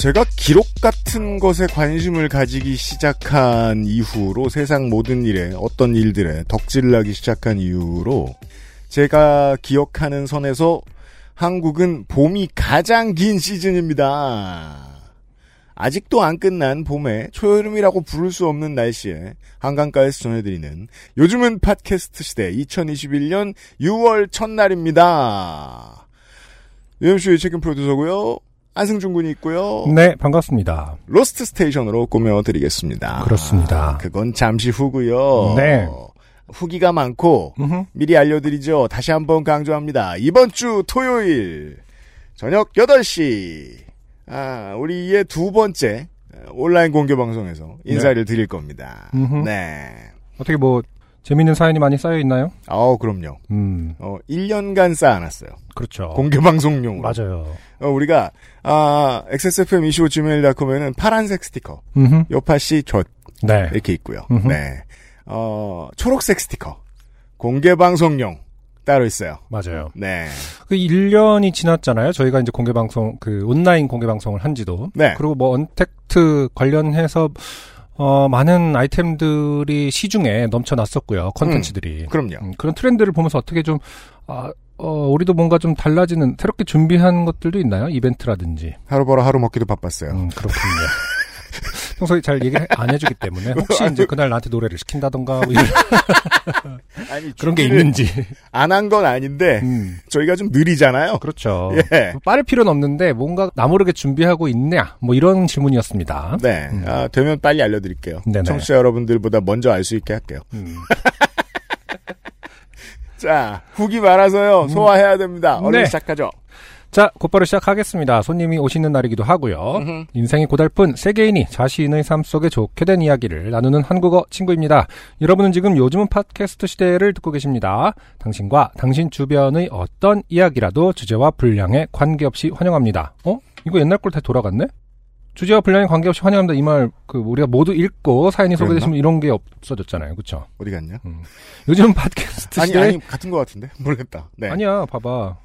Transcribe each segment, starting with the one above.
제가 기록 같은 것에 관심을 가지기 시작한 이후로 세상 모든 일에 어떤 일들에 덕질을 하기 시작한 이후로 제가 기억하는 선에서 한국은 봄이 가장 긴 시즌입니다. 아직도 안 끝난 봄에 초여름이라고 부를 수 없는 날씨에 한강가에서 전해드리는 요즘은 팟캐스트 시대 2021년 6월 첫날입니다. UMC의 책임 프로듀서고요. 안승준 군이 있고요. 네, 반갑습니다. 로스트 스테이션으로 꾸며드리겠습니다. 그렇습니다. 그건 잠시 후고요. 네. 후기가 많고 음흠. 미리 알려드리죠. 다시 한번 강조합니다. 이번 주 토요일 저녁 8시 아, 우리의 두 번째 온라인 공개 방송에서 인사를 드릴 겁니다. 음흠. 네. 어떻게 뭐 재밌는 사연이 많이 쌓여 있나요? 어, 그럼요. 음, 어, 1년간 쌓아놨어요. 그렇죠. 공개 방송용으로. 맞아요. 어, 우리가 아, xsfm25gmail.com에는 파란색 스티커, 음흠. 요파시 조 네. 이렇게 있고요. 음흠. 네. 어, 초록색 스티커. 공개 방송용 따로 있어요. 맞아요. 네. 그 1년이 지났잖아요. 저희가 이제 공개 방송 그 온라인 공개 방송을 한 지도. 네. 그리고 뭐 언택트 관련해서 어 많은 아이템들이 시중에 넘쳐났었고요. 컨텐츠들이. 그럼요. 음, 그런 트렌드를 보면서 어떻게 좀, 아, 어, 우리도 뭔가 좀 달라지는, 새롭게 준비한 것들도 있나요? 이벤트라든지. 하루 벌어 하루 먹기도 바빴어요. 음, 그렇군요. 평소에 잘 얘기 안 해주기 때문에, 혹시 이제 그날 나한테 노래를 시킨다던가, 뭐 이런, 아니, 그런 게 있는지. 안 한 건 아닌데 음, 저희가 좀 느리잖아요. 그렇죠. 예. 빠를 필요는 없는데, 뭔가 나모르게 준비하고 있냐? 뭐 이런 질문이었습니다. 네. 음. 아, 되면 빨리 알려드릴게요. 네네. 청취자 여러분들보다 먼저 알 수 있게 할게요. 음. 자, 후기 많아서요. 소화해야 됩니다. 얼른 네. 시작하죠. 자, 곧바로 시작하겠습니다. 손님이 오시는 날이기도 하고요. 음흠. 인생이 고달픈 세계인이 자신의 삶 속에 좋게 된 이야기를 나누는 한국어 친구입니다. 여러분은 지금 요즘은 팟캐스트 시대를 듣고 계십니다. 당신과 당신 주변의 어떤 이야기라도 주제와 분량에 관계없이 환영합니다. 어? 이거 옛날 걸 다 돌아갔네? 주제와 분량에 관계없이 환영합니다. 이 말, 그, 우리가 모두 읽고 사연이? 소개되시면 이런 게 없어졌잖아요. 그쵸? 어디 갔냐? 요즘 팟캐스트 아니, 시대. 아니, 같은 것 같은데? 모르겠다. 네. 아니야, 봐봐.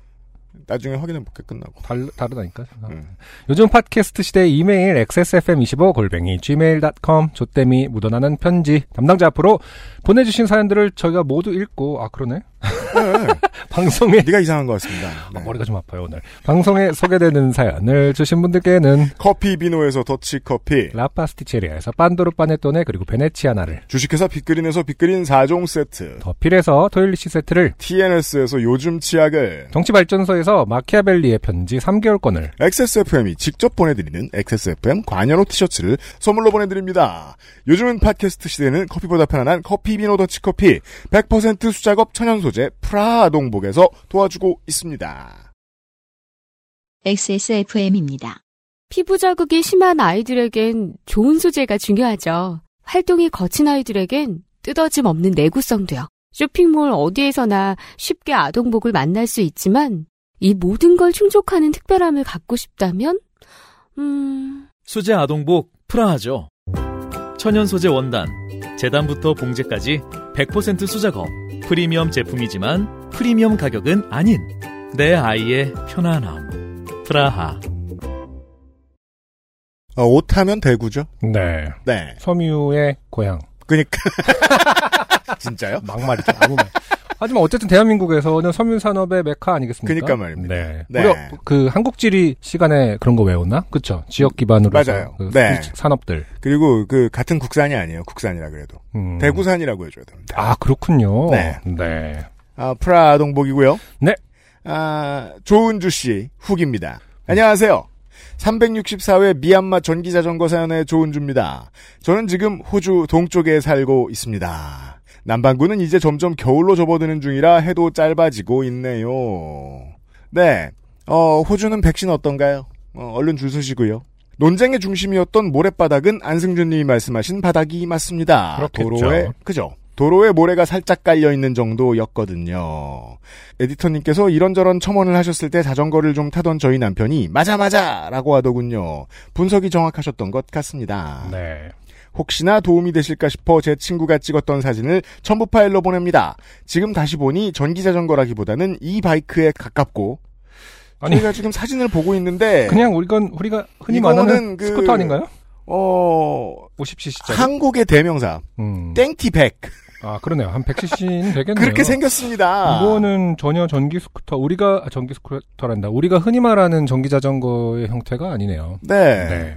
나중에 확인해 볼게, 끝나고. 달, 다르다니까. 음. 요즘 팟캐스트 시대 이메일 xsfm25 골뱅이 gmail.com 조땜이 묻어나는 편지 담당자 앞으로 보내주신 사연들을 저희가 모두 읽고 아 그러네 네. 방송에 네가 이상한 것 같습니다. 네. 아, 머리가 좀 아파요 오늘 방송에 소개되는 사연을 주신 분들께는 커피 비노에서 더치 커피. 라파스티체리아에서 빤도르 파네토네 그리고 베네치아나를 주식회사 빅그린에서 빅그린 4종 세트. 더필에서 토일리시 세트를 TNS에서 요즘 치약을. 정치발전소에서 마키아벨리의 편지 3개월권을 XSFM이 직접 보내드리는 XSFM 관여로 티셔츠를 선물로 보내드립니다. 요즘은 팟캐스트 시대는 커피보다 편안한 커피 비노 더치 커피 100% 수작업 천연 소재 프라 동복에서 도와주고 있습니다. XSFM입니다. 피부 자극이 심한 아이들에겐 좋은 소재가 중요하죠. 활동이 거친 아이들에겐 뜯어짐 없는 내구성도요. 쇼핑몰 어디에서나 쉽게 아동복을 만날 수 있지만 이 모든 걸 충족하는 특별함을 갖고 싶다면 음... 수제 아동복 프라하죠. 천연 소재 원단, 재단부터 봉제까지 100% 수작업. 프리미엄 제품이지만 프리미엄 가격은 아닌 내 아이의 편안함. 프라하. 어, 옷 하면 대구죠? 네 네. 섬유의 고향 그니까. 진짜요? 막말이죠 아무 말 하지만 어쨌든 대한민국에서는 섬유산업의 메카 아니겠습니까? 그니까 말입니다. 네. 네. 우리 그 한국지리 시간에 그런 거 외웠나? 그쵸? 지역 기반으로 맞아요. 그 네. 산업들. 그리고 그 같은 국산이 아니에요. 국산이라 그래도. 음. 대구산이라고 해줘야 됩니다. 아 그렇군요. 네. 네. 아, 프라 아동복이고요. 네. 아, 조은주 씨 후기입니다. 안녕하세요. 364회 미얀마 전기자전거 사연의 조은주입니다. 저는 지금 호주 동쪽에 살고 있습니다. 남반구는 이제 점점 겨울로 접어드는 중이라 해도 짧아지고 있네요. 네. 어, 호주는 백신 어떤가요? 어, 얼른 줄 서시고요. 논쟁의 중심이었던 모래바닥은 안승준님이 말씀하신 바닥이 맞습니다. 그렇겠죠. 도로에 그죠. 도로에 모래가 살짝 깔려 있는 정도였거든요. 에디터님께서 이런저런 첨언을 하셨을 때 자전거를 좀 타던 저희 남편이 맞아 맞아라고 하더군요. 분석이 정확하셨던 것 같습니다. 네. 혹시나 도움이 되실까 싶어 제 친구가 찍었던 사진을 첨부 파일로 보냅니다. 지금 다시 보니 전기 자전거라기보다는 e-bike에 가깝고 아니 저희가 지금 사진을 보고 있는데 그냥 우리가 우리가 흔히 말하는 그- 스쿠터 아닌가요? 어 50cc짜리. 한국의 대명사 음. 땡티 100 아 그러네요. 한 100cc는 되겠네요. 그렇게 생겼습니다. 이거는 전혀 전기 스쿠터 우리가 아, 전기 스쿠터란다. 우리가 흔히 말하는 전기 자전거의 형태가 아니네요. 네. 네.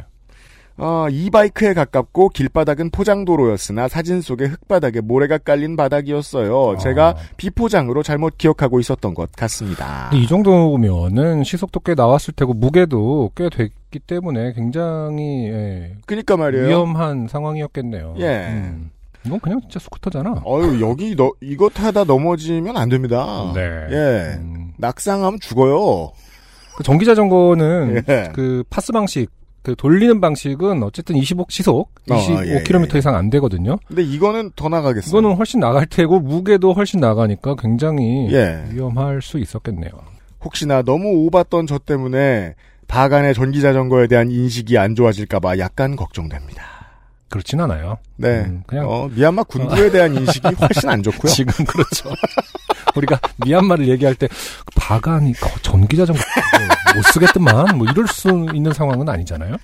어, 이 바이크에 가깝고 길바닥은 포장도로였으나 사진 속에 흙바닥에 모래가 깔린 바닥이었어요. 아. 제가 비포장으로 잘못 기억하고 있었던 것 같습니다. 이 정도면은 시속도 꽤 나왔을 테고 무게도 꽤 됐기 때문에 굉장히 예, 그니까 말이에요. 위험한 상황이었겠네요. 예. 음. 이건 그냥 진짜 스쿠터잖아. 어유 여기 너 이거 타다 넘어지면 안 됩니다. 네. 예. 음. 낙상하면 죽어요. 그 전기 자전거는 예. 그 파스 방식 그 돌리는 방식은 어쨌든 25 시속 어, 25km 예, 예. 이상 안 되거든요. 근데 이거는 더 나가겠어요. 이거는 훨씬 나갈 테고 무게도 훨씬 나가니까 굉장히 예. 위험할 수 있었겠네요. 혹시나 너무 오봤던 저 때문에 바간의 전기 자전거에 대한 인식이 안 좋아질까봐 약간 걱정됩니다. 그렇진 않아요. 네. 음, 그냥 어, 미얀마 군부에 대한 인식이 훨씬 안 좋고요. 지금 그렇죠. 우리가 미얀마를 얘기할 때 바간이 거- 전기 자전거 못 쓰겠더만 뭐 이럴 수 있는 상황은 아니잖아요.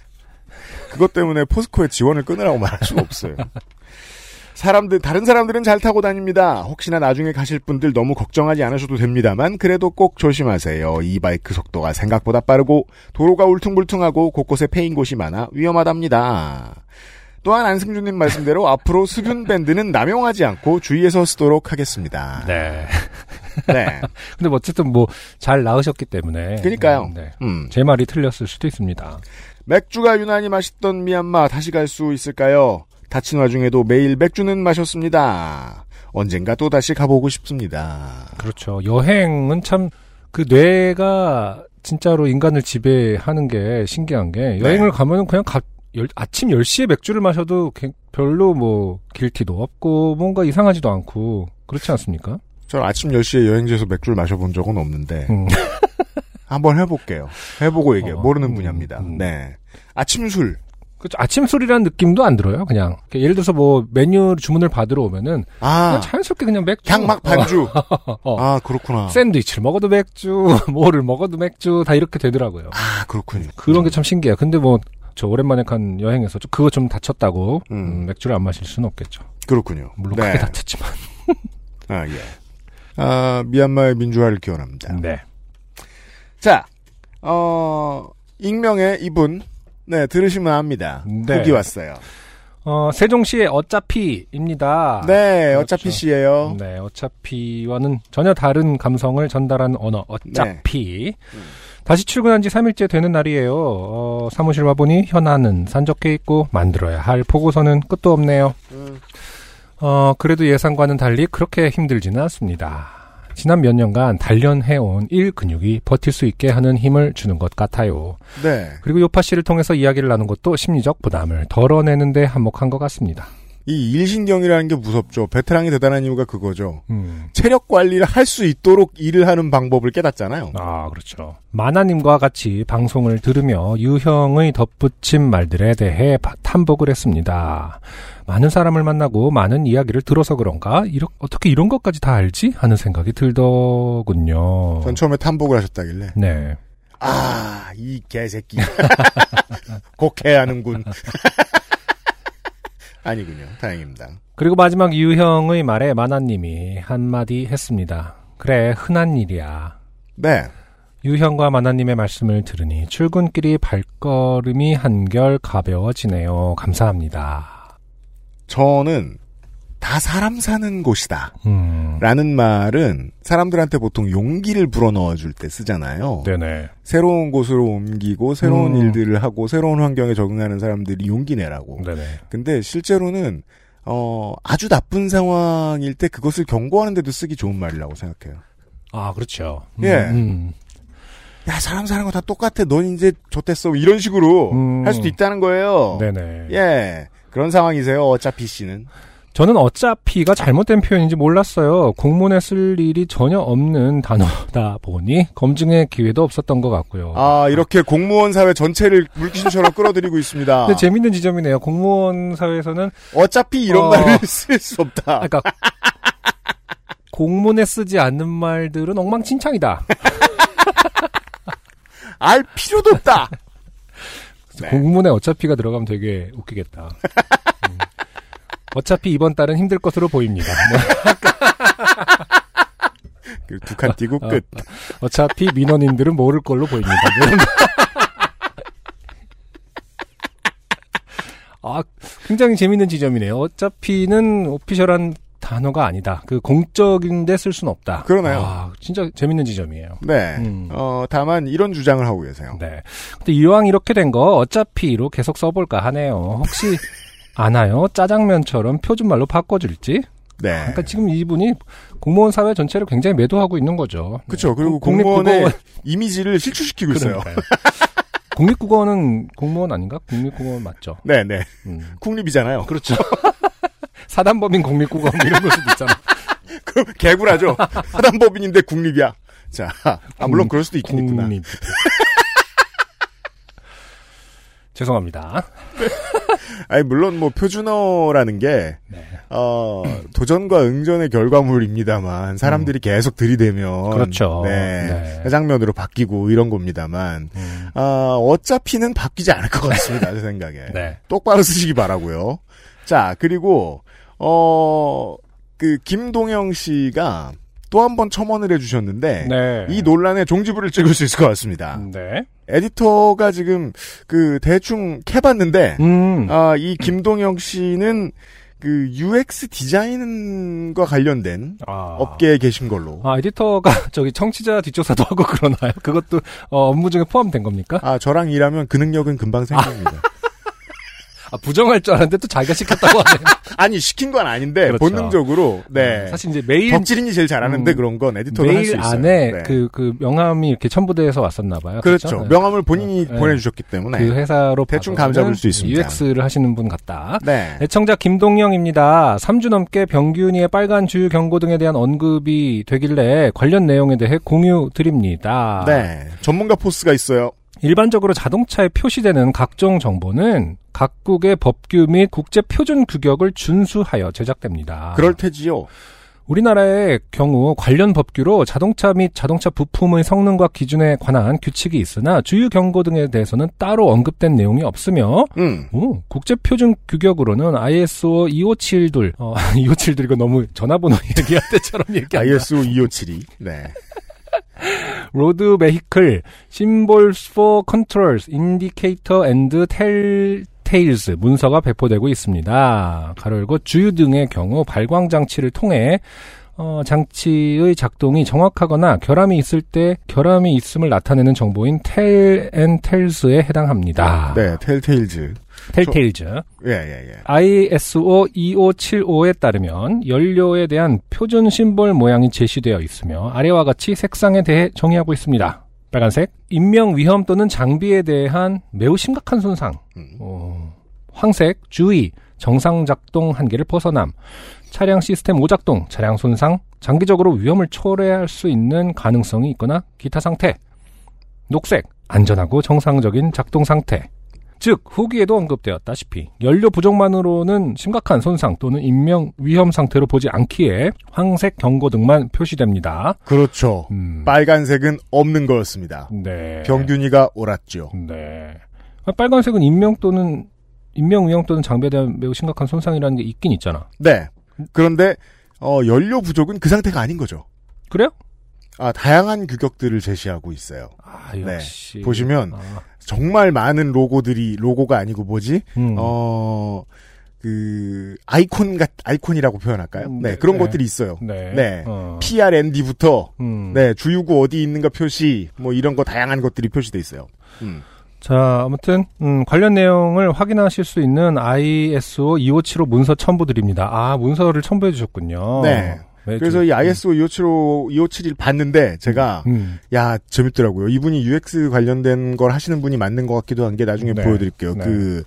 그것 때문에 포스코의 지원을 끊으라고 말할 수가 없어요. 사람들, 다른 사람들은 잘 타고 다닙니다. 혹시나 나중에 가실 분들 너무 걱정하지 않으셔도 됩니다만, 그래도 꼭 조심하세요. 이 바이크 속도가 생각보다 빠르고, 도로가 울퉁불퉁하고, 곳곳에 패인 곳이 많아 위험하답니다. 또한 안승준님 말씀대로 앞으로 수균 밴드는 남용하지 않고 주의해서 쓰도록 하겠습니다. 네. 네. 근데 뭐 어쨌든 뭐 잘 나으셨기 때문에. 그러니까요. 네. 음. 제 말이 틀렸을 수도 있습니다. 맥주가 유난히 맛있던 미얀마 다시 갈 수 있을까요? 다친 와중에도 매일 맥주는 마셨습니다. 언젠가 또 다시 가보고 싶습니다. 그렇죠. 여행은 참 그 뇌가 진짜로 인간을 지배하는 게 신기한 게 여행을 가면은 그냥 가- 열- 아침 10시에 맥주를 마셔도 개- 별로 뭐 길티도 없고 뭔가 이상하지도 않고 그렇지 않습니까? 저 아침 10시에 여행지에서 맥주를 마셔본 적은 없는데 음. 한번 해볼게요. 해보고 얘기해요. 어, 모르는 음, 분야입니다. 음. 네. 아침 술. 그렇죠. 아침 술이라는 느낌도 안 들어요. 그냥 예를 들어서 뭐 메뉴 주문을 받으러 오면은 아, 그냥 자연스럽게 그냥 맥주 향막 반주. 어, 어. 아, 그렇구나. 샌드위치를 먹어도 맥주, 뭐를 먹어도 맥주 다 이렇게 되더라고요. 아, 그렇군요. 그런 게 참 신기해요. 근데 뭐 저 오랜만에 간 여행에서 좀 그거 좀 다쳤다고 음. 음, 맥주를 안 마실 수는 없겠죠. 그렇군요. 물론 네. 크게 다쳤지만. 아, 예. 아, 미얀마의 민주화를 기원합니다. 네. 자, 어, 익명의 이분, 네, 들으시면 압니다. 네. 후기 왔어요. 어, 세종시의 어차피입니다. 네, 그렇죠. 어차피 씨예요 네, 어차피와는 전혀 다른 감성을 전달하는 언어, 어차피. 네. 다시 출근한 지 3일째 되는 날이에요. 어, 사무실 와보니 현안은 산적해 있고 만들어야 할 보고서는 끝도 없네요. 음. 어, 그래도 예상과는 달리 그렇게 힘들지는 않습니다. 지난 몇 년간 단련해온 일 근육이 버틸 수 있게 하는 힘을 주는 것 같아요. 네. 그리고 요파 씨를 통해서 이야기를 나눈 것도 심리적 부담을 덜어내는데 한몫한 것 같습니다. 이 일신경이라는 게 무섭죠. 베테랑이 대단한 이유가 그거죠. 음. 체력 관리를 할 수 있도록 일을 하는 방법을 깨닫잖아요. 아, 그렇죠. 마나님과 같이 방송을 들으며 유형의 덧붙인 말들에 대해 바- 탐복을 했습니다. 많은 사람을 만나고 많은 이야기를 들어서 그런가? 이렇, 어떻게 이런 것까지 다 알지? 하는 생각이 들더군요. 전 처음에 탐복을 하셨다길래 네. 아, 이 개새끼. 곡해하는군. 아니군요. 다행입니다. 그리고 마지막 유형의 말에 마나님이 한마디 했습니다. 그래, 흔한 일이야. 네. 유형과 마나님의 말씀을 들으니 출근길이 발걸음이 한결 가벼워지네요. 감사합니다. 저는 다 사람 사는 곳이다. 음. 라는 말은 사람들한테 보통 용기를 불어넣어 줄 때 쓰잖아요. 네네. 새로운 곳으로 옮기고 새로운 음. 일들을 하고 새로운 환경에 적응하는 사람들이 용기 내라고. 네네. 근데 실제로는 어 아주 나쁜 상황일 때 그것을 경고하는데도 쓰기 좋은 말이라고 생각해요. 아, 그렇죠. 음, 예. 음. 야 사람 사는 거 다 똑같아. 넌 이제 좋댔어. 이런 식으로 음. 할 수도 있다는 거예요. 네네. 예. 그런 상황이세요. 어차피 씨는. 저는 어차피가 잘못된 표현인지 몰랐어요. 공문에 쓸 일이 전혀 없는 단어다 보니 검증의 기회도 없었던 것 같고요. 아 이렇게 공무원 사회 전체를 물귀신처럼 끌어들이고 있습니다. 근데 재밌는 지점이네요. 공무원 사회에서는 어차피 이런 어. 말을 쓸 수 없다. 아까 그러니까 공문에 쓰지 않는 말들은 엉망진창이다. 알 필요도 없다. 네. 공문에 어차피가 들어가면 되게 웃기겠다. 음. 어차피 이번 달은 힘들 것으로 보입니다. 뭐, 두칸 띄고 어, 끝. 어차피 민원인들은 모를 걸로 보입니다. 거. 아, 굉장히 재밌는 지점이네요. 어차피는 오피셜한 단어가 아니다. 그 공적인데 쓸 수는 없다. 그러네요. 아, 진짜 재밌는 지점이에요. 네. 음. 어 다만 이런 주장을 하고 계세요. 네. 근데 이왕 이렇게 된 거 어차피로 계속 써볼까 하네요. 혹시 아나요? 짜장면처럼 표준말로 바꿔줄지? 네. 그러니까 지금 이분이 공무원 사회 전체를 굉장히 매도하고 있는 거죠. 그렇죠. 그리고 국립국어원- 공무원의 이미지를 실추시키고 있어요. 국립국어원은 공무원 아닌가? 국립국어원 맞죠? 네 네. 음. 국립이잖아요. 그렇죠. 사단법인 국립국어원 이런 걸 수도 있잖아. 그 개구라죠. 사단법인인데 국립이야. 자, 아, 물론 그럴 수도 있긴 있구나. 죄송합니다. 아니 물론 뭐 표준어라는 게 네. 어, 도전과 응전의 결과물입니다만 사람들이 계속 들이대면 음. 그렇죠. 네, 네. 해장면으로 바뀌고 이런 겁니다만 음, 아, 어차피는 바뀌지 않을 것 같습니다. 제 생각에 네. 똑바로 쓰시기 바라고요. 자 그리고 어 그 김동영 씨가 또 한 번 첨언을 해주셨는데 네. 이 논란의 종지부를 찍을 수 있을 것 같습니다. 네. 에디터가 지금 그 대충 캐봤는데 음. 아, 이 김동영 씨는 그 UX 디자인과 관련된 아. 업계에 계신 걸로. 아, 에디터가 저기 청취자 뒷조사도 하고 그러나요? 그것도 어, 업무 중에 포함된 겁니까? 아, 저랑 일하면 그 능력은 금방 생깁니다. 아, 부정할 줄 알았는데 또 자기가 시켰다고 하네. 아니, 시킨 건 아닌데, 그렇죠. 본능적으로, 네. 사실 이제 메일 덕질인이 제일 잘하는데 음, 그런 건 에디터가 할수 메일 있어요. 안에 네. 그, 그 명함이 이렇게 첨부돼서 왔었나 봐요. 그렇죠. 네. 명함을 본인이 네. 보내주셨기 때문에. 그 회사로 대충 감잡을 수 있습니다. UX를 하시는 분 같다. 네. 애청자 김동영입니다. 3주 넘게 병균이의 빨간 주유 경고 등에 대한 언급이 되길래 관련 내용에 대해 공유 드립니다. 네. 전문가 포스가 있어요. 일반적으로 자동차에 표시되는 각종 정보는 각국의 법규 및 국제 표준 규격을 준수하여 제작됩니다. 그럴 테지요. 우리나라의 경우 관련 법규로 자동차 및 자동차 부품의 성능과 기준에 관한 규칙이 있으나 주유 경고 등에 대해서는 따로 언급된 내용이 없으며 음. 오, 국제 표준 규격으로는 ISO 2572, 어, 2572 이거 너무 전화번호 얘기할 때처럼 얘기한다. ISO 2572. 네. Road Vehicle, Symbols for Controls, Indicator and Telltales 문서가 배포되고 있습니다. 가로 열고 주유 등의 경우 발광 장치를 통해 어, 장치의 작동이 정확하거나 결함이 있을 때 결함이 있음을 나타내는 정보인 Tell and Tells에 해당합니다. 네, Telltales. Telltales. 예, 예, 예. ISO 2575에 따르면 연료에 대한 표준 심볼 모양이 제시되어 있으며 아래와 같이 색상에 대해 정의하고 있습니다. 빨간색, 인명 위험 또는 장비에 대한 매우 심각한 손상. 음. 어, 황색, 주의, 정상 작동 한계를 벗어남. 차량 시스템 오작동, 차량 손상, 장기적으로 위험을 초래할 수 있는 가능성이 있거나 기타 상태. 녹색, 안전하고 정상적인 작동 상태. 즉 후기에도 언급되었다시피 연료 부족만으로는 심각한 손상 또는 인명 위험 상태로 보지 않기에 황색 경고 등만 표시됩니다. 그렇죠. 음, 빨간색은 없는 거였습니다. 네. 병균이가 옳았죠. 네. 아, 빨간색은 인명 또는 인명 위험 또는 장비에 대한 매우 심각한 손상이라는 게 있긴 있잖아. 네. 그런데 어, 연료 부족은 그 상태가 아닌 거죠. 그래요? 아, 다양한 규격들을 제시하고 있어요. 아 네. 역시 보시면 아, 정말 많은 로고들이 로고가 아니고 뭐지? 음. 어, 그 아이콘 같 아이콘이라고 표현할까요? 음, 네, 네, 그런 네. 것들이 있어요. 네. 네. 어. PRND부터 음. 네, 주유구 어디 있는가 표시 뭐 이런 거 다양한 것들이 표시돼 있어요. 음. 자, 아무튼 음, 관련 내용을 확인하실 수 있는 ISO 2575 문서 첨부 드립니다. 아, 문서를 첨부해 주셨군요. 네. 네, 그래서 그- 이 ISO 2575, 2571 봤는데 제가 음. 야 재밌더라고요. 이분이 UX 관련된 걸 하시는 분이 맞는 것 같기도 한 게 나중에 네. 보여드릴게요. 네. 그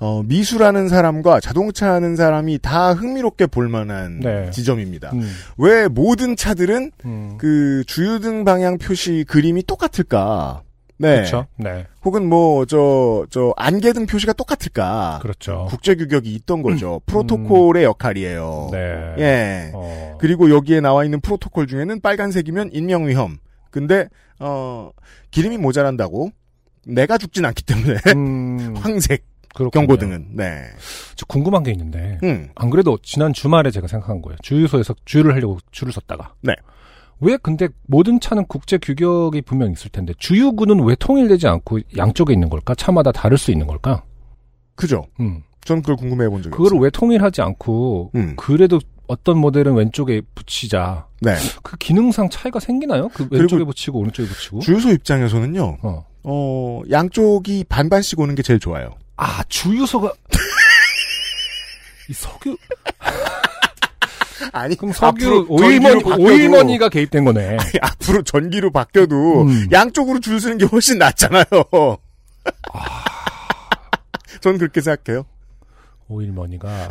어, 미술하는 사람과 자동차 하는 사람이 다 흥미롭게 볼만한 네. 지점입니다. 음. 왜 모든 차들은 음. 그 주유등 방향 표시 그림이 똑같을까? 네. 그렇죠. 네. 혹은 뭐 저 저 안개등 표시가 똑같을까? 그렇죠. 국제 규격이 있던 거죠. 프로토콜의 역할이에요. 네. 예. 어. 그리고 여기에 나와 있는 프로토콜 중에는 빨간색이면 인명 위험. 근데 어 기름이 모자란다고 내가 죽진 않기 때문에 음, 황색 그렇군요. 경고등은 네. 저 궁금한 게 있는데 음. 안 그래도 지난 주말에 제가 생각한 거예요. 주유소에서 주유를 하려고 줄을 섰다가. 네. 왜 근데 모든 차는 국제 규격이 분명 있을 텐데 주유구는 왜 통일되지 않고 양쪽에 있는 걸까? 차마다 다를 수 있는 걸까? 그죠? 음. 전 그걸 궁금해 본 적이 그거를 없어요. 왜 통일하지 않고 음. 그래도 어떤 모델은 왼쪽에 붙이자. 네. 그 기능상 차이가 생기나요? 그 왼쪽에 붙이고 오른쪽에 붙이고. 주유소 입장에서는요. 어. 어, 양쪽이 반반씩 오는 게 제일 좋아요. 아 주유소가 이 석유 아니, 그럼 석유 오일머니 오일머니가 개입된 거네. 앞으로 전기로 바뀌어도 음. 양쪽으로 줄 서는 게 훨씬 낫잖아요. 전 그렇게 생각해요. 오일머니가.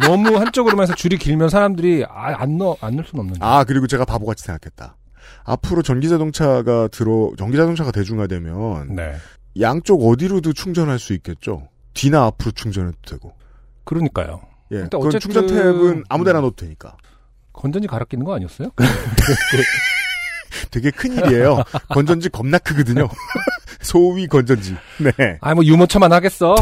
너무 한쪽으로만 해서 줄이 길면 사람들이 아, 안 넣어 안 넣을 수는 없는데. 아, 그리고 제가 바보같이 생각했다. 앞으로 전기자동차가 들어, 전기자동차가 대중화되면 네. 양쪽 어디로도 충전할 수 있겠죠. 뒤나 앞으로 충전해도 되고. 그러니까요. 예. 그건 어쨌든- 충전 탭은 아무 데나 넣어도 되니까. 건전지 갈아 끼는 거 아니었어요? 되게 큰 일이에요. 건전지 겁나 크거든요. 소위 건전지. 네. 아 뭐 유모차만 하겠어.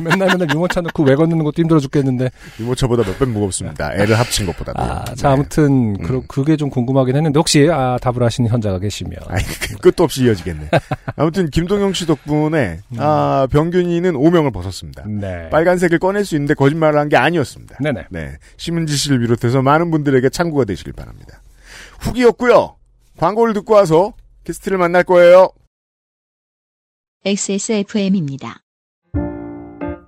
맨날 맨날 유모차 넣고 외건 넣는 것도 힘들어 죽겠는데. 유모차보다 몇 배 무겁습니다. 애를 합친 것보다도. 아, 네. 자 아무튼 음. 그, 그게 좀 궁금하긴 했는데 혹시 아, 답을 하시는 현자가 계시면 아이, 끝도 없이 이어지겠네. 아무튼 김동영 씨 덕분에 음. 아, 병균이는 오명을 벗었습니다. 네. 빨간색을 꺼낼 수 있는데 거짓말을 한 게 아니었습니다. 네네. 네. 심은지 씨를 비롯해서 많은 분들에게 참고가 되시길 바랍니다. 후기였고요. 광고를 듣고 와서 게스트를 만날 거예요. XSFM입니다.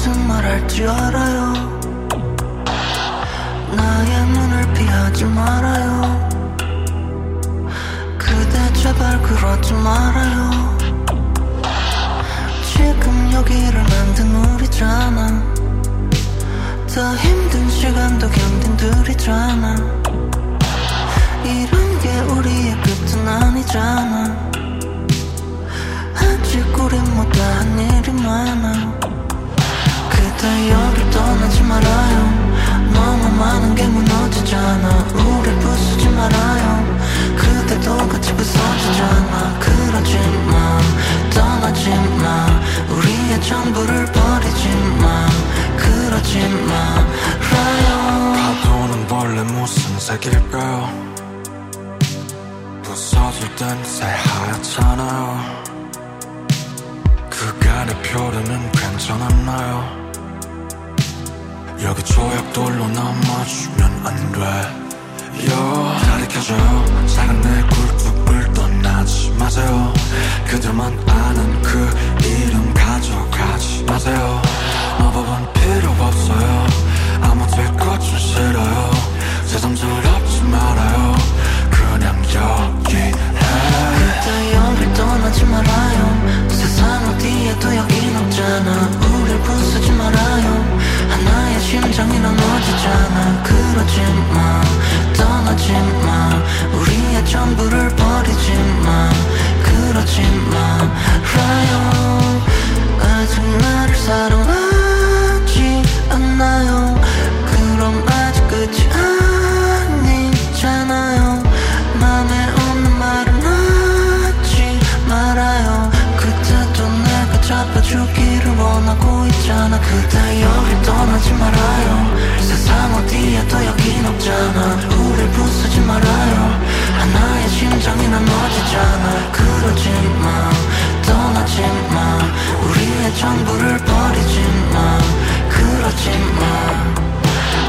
무슨 말 할지 알아요? 나의 눈을 피하지 말아요. 그대 제발 그러지 말아요. 지금 여기를 만든 우리잖아. 더 힘든 시간도 견딘 둘이잖아. 이런 게 우리의 끝은 아니잖아. 아직 우린 못다한 일이 많아 그대 여길 떠나지 말아요. 너무 많은 게 무너지잖아. 우릴 부수지 말아요. 그대도 같이 부서지잖아. 그러지 마 떠나지 마 우리의 전부를 버리지 마 그러지 말아요 파도는 원래 무슨 색일까요? 부서질 땐 새하얗잖아요. 그간의 표류는 괜찮았나요 여기 조약돌로 넘어주면 안돼 요 다리 켜져요 작은 내 굴뚝을 떠나지 마세요. 그들만 아는 그 이름 가져가지 마세요. 마법은 필요 없어요. 아무 될것좀 싫어요. 새삼스럽지 말아요. 그냥 여기에 그대 여길 떠나지 말아요. 세상 어디에도 여긴 없잖아 심장이 넘어지잖아. 그러지 마 떠나지 마. 우리의 전부를 버리지 마. 그러지마. 라요 아직 나를 사랑하지 않나요. 그럼 아직 끝이 아니잖아요. 맘에 없는 말은 하지 말아요. 그때도 내가 잡아주기를 원하고 있잖아. 그대 여기 하지 말아요. 세상 어디에도 여긴 없잖아. 우릴 부수지 말아요. 하나의 심장이 난 어디잖아. 그러지 마 떠나지 마 우리의 전부를 버리지 마 그러지 마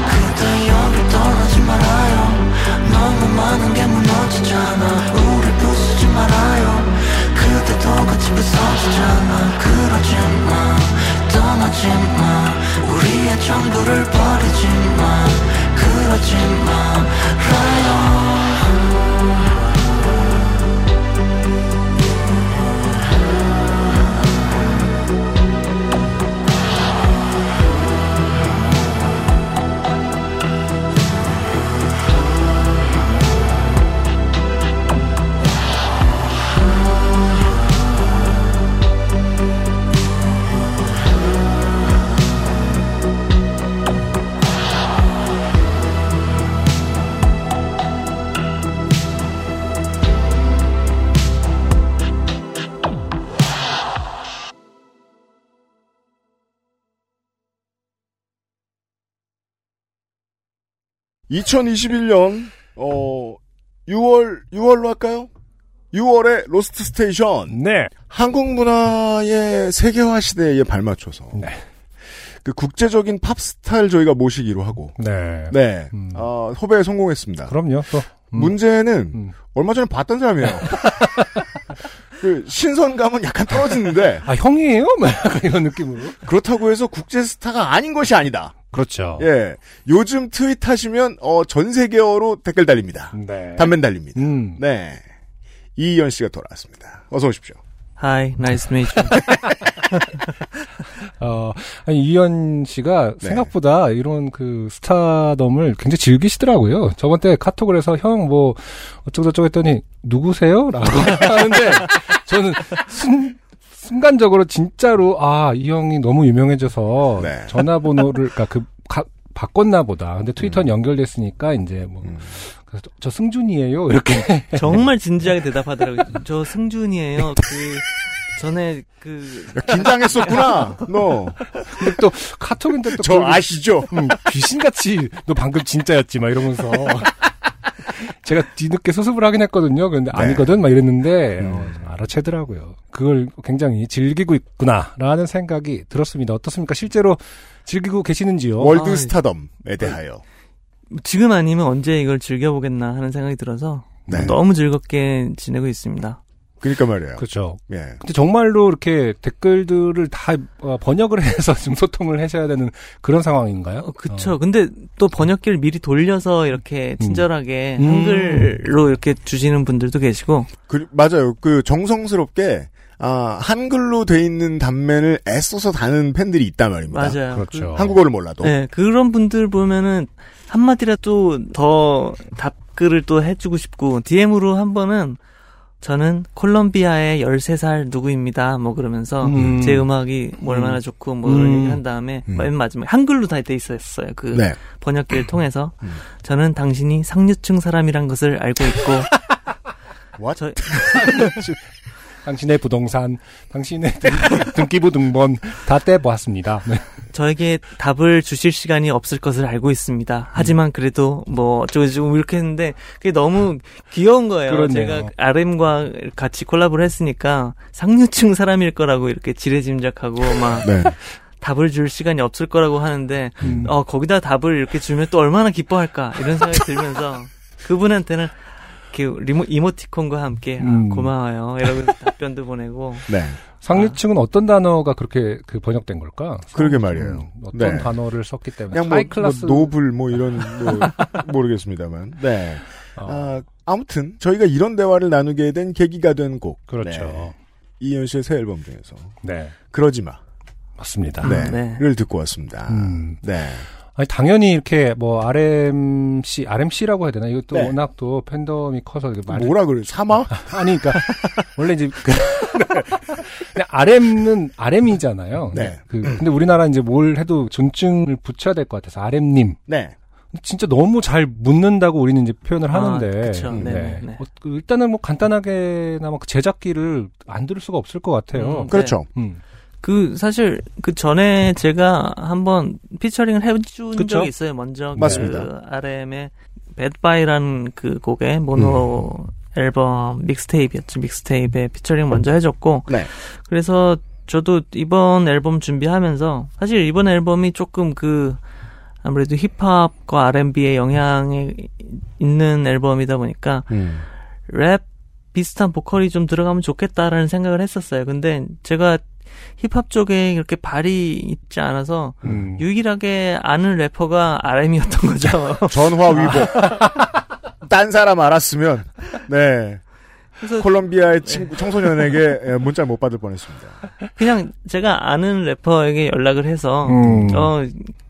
그대 여길 떠나지 말아요. 너무 많은 게 무너지잖아. 우릴 부수지 말아요. 그대도 같이 부서지잖아. 그러지 마 떠나지 마. 우리의 전부를 버리지 마. 그러지 말아요 (2021년) 어 6월 6월로 할까요? 6월의 로스트 스테이션 네. 한국 문화의 세계화 시대에 발맞춰서 네. 그 국제적인 팝스타를 저희가 모시기로 하고 네. 네 음. 어, 섭외에 성공했습니다. 그럼요. 또 음. 문제는 음. 얼마 전에 봤던 사람이에요. 그 신선감은 약간 떨어지는데 아 형이에요? 막 약간 이런 느낌으로. 그렇다고 해서 국제 스타가 아닌 것이 아니다. 그렇죠. 예, 요즘 트윗 하시면 어, 전 세계어로 댓글 달립니다. 네. 단면 달립니다. 음. 네, 이희연 씨가 돌아왔습니다. 어서 오십시오. Hi, nice to meet you. 어, 아니, 이현 씨가 네. 생각보다 이런 그 스타덤을 굉장히 즐기시더라고요. 저번 때 카톡을 해서 형 뭐 어쩌고저쩌고 했더니 누구세요? 라고 하는데 저는 순, 순간적으로 진짜로 아, 이 형이 너무 유명해져서 네. 전화번호를, 그니까 그, 가- 바꿨나 보다. 근데 트위터는 연결됐으니까 이제 뭐, 음. 그래서 저, 저 승준이에요? 이렇게. 정말 진지하게 대답하더라고요. 저 승준이에요. 그 전에 그 야, 긴장했었구나. 너. 근데 또 카톡인데 또저 그걸 아시죠? 음, 귀신같이 너 방금 진짜였지 막 이러면서 제가 뒤늦게 수습을 하긴 했거든요. 근데 네. 아니거든 막 이랬는데 음. 어, 알아채더라고요. 그걸 굉장히 즐기고 있구나라는 생각이 들었습니다. 어떻습니까? 실제로 즐기고 계시는지요? 월드 아, 스타덤에 대하여. 지금 아니면 언제 이걸 즐겨보겠나 하는 생각이 들어서 네. 너무 즐겁게 지내고 있습니다. 그러니까 말이에요. 그렇죠. 예. 근데 정말로 이렇게 댓글들을 다 어, 번역을 해서 좀 소통을 하셔야 되는 그런 상황인가요? 어, 그쵸. 근데 또 번역기를 미리 돌려서 이렇게 친절하게 음. 한글로 이렇게 주시는 분들도 계시고 그, 맞아요. 그 정성스럽게 아, 한글로 돼 있는 단면을 애써서 다는 팬들이 있단 말입니다. 맞아요. 그렇죠. 한국어를 몰라도. 네, 그런 분들 보면은 한마디라도 더 답글을 또 해주고 싶고 DM으로 한 번은 저는 콜롬비아의 13살 누구입니다. 뭐 그러면서 음. 제 음악이 뭐 얼마나 좋고 뭐 음. 이런 얘기 한 다음에 음. 맨 마지막에 한글로 다 돼 있었어요. 그 네. 번역기를 통해서 음. 저는 당신이 상류층 사람이란 것을 알고 있고? 저, 당신의 부동산, 당신의 등, 등기부 등본 다 떼보았습니다. 네. 저에게 답을 주실 시간이 없을 것을 알고 있습니다. 하지만 그래도 뭐 어쩌고저쩌고 이렇게 했는데 그게 너무 귀여운 거예요. 그렇네요. 제가 RM과 같이 콜라보를 했으니까 상류층 사람일 거라고 이렇게 지레짐작하고 막 네. 답을 줄 시간이 없을 거라고 하는데 음. 어 거기다 답을 이렇게 주면 또 얼마나 기뻐할까 이런 생각이 들면서 그분한테는 이렇게 리모, 이모티콘과 함께 아, 음. 고마워요 이러고 답변도 보내고 네. 상류층은 어떤 단어가 그렇게 그 번역된 걸까? 그러게 말이에요. 음, 어떤 네. 단어를 썼기 때문에 그냥 뭐, high class 뭐 noble 뭐 이런 뭐 모르겠습니다만. 네. 어, 아, 아무튼 저희가 이런 대화를 나누게 된 계기가 된 곡. 그렇죠. 네. 이이언 씨의 새 앨범 중에서 네, 그러지 마. 맞습니다. 네. 네. 를 듣고 왔습니다. 음. 네. 아니 당연히 이렇게 뭐 RMC, RMC라고 해야 되나? 이것도 네. 워낙 또 팬덤이 커서 이게 말이 뭐라 그래? 사마? 아니 그러니까 원래 이제 그 RM은 RM이잖아요. 네. 그 근데 우리나라 이제 뭘 해도 존중을 붙여야 될 것 같아서 RM님. 네. 진짜 너무 잘 묻는다고 우리는 이제 표현을 아, 하는데. 그쵸. 네. 네, 네. 어, 그 일단은 뭐 간단하게나마 그 제작기를 안 들을 수가 없을 것 같아요. 음, 그렇죠. 음. 그 사실 그 전에 제가 한번 피처링을 해준 그쵸? 적이 있어요. 먼저 맞습니다. 그 RM의 badbye라는 그 곡의 모노 음. 앨범 mixtape였죠. mixtape에 피처링 먼저 해줬고 네. 그래서 저도 이번 앨범 준비하면서 사실 이번 앨범이 조금 그 아무래도 힙합과 R&B의 영향이 있는 앨범이다 보니까 음. 랩 비슷한 보컬이 좀 들어가면 좋겠다라는 생각을 했었어요. 근데 제가 힙합 쪽에 그렇게 발이 있지 않아서 음. 유일하게 아는 래퍼가 RM이었던 거죠. 전화 위복. 딴 사람 알았으면 네 그래서 콜롬비아의 친구 청소년에게 예, 문자 못 받을 뻔했습니다. 그냥 제가 아는 래퍼에게 연락을 해서 음. 어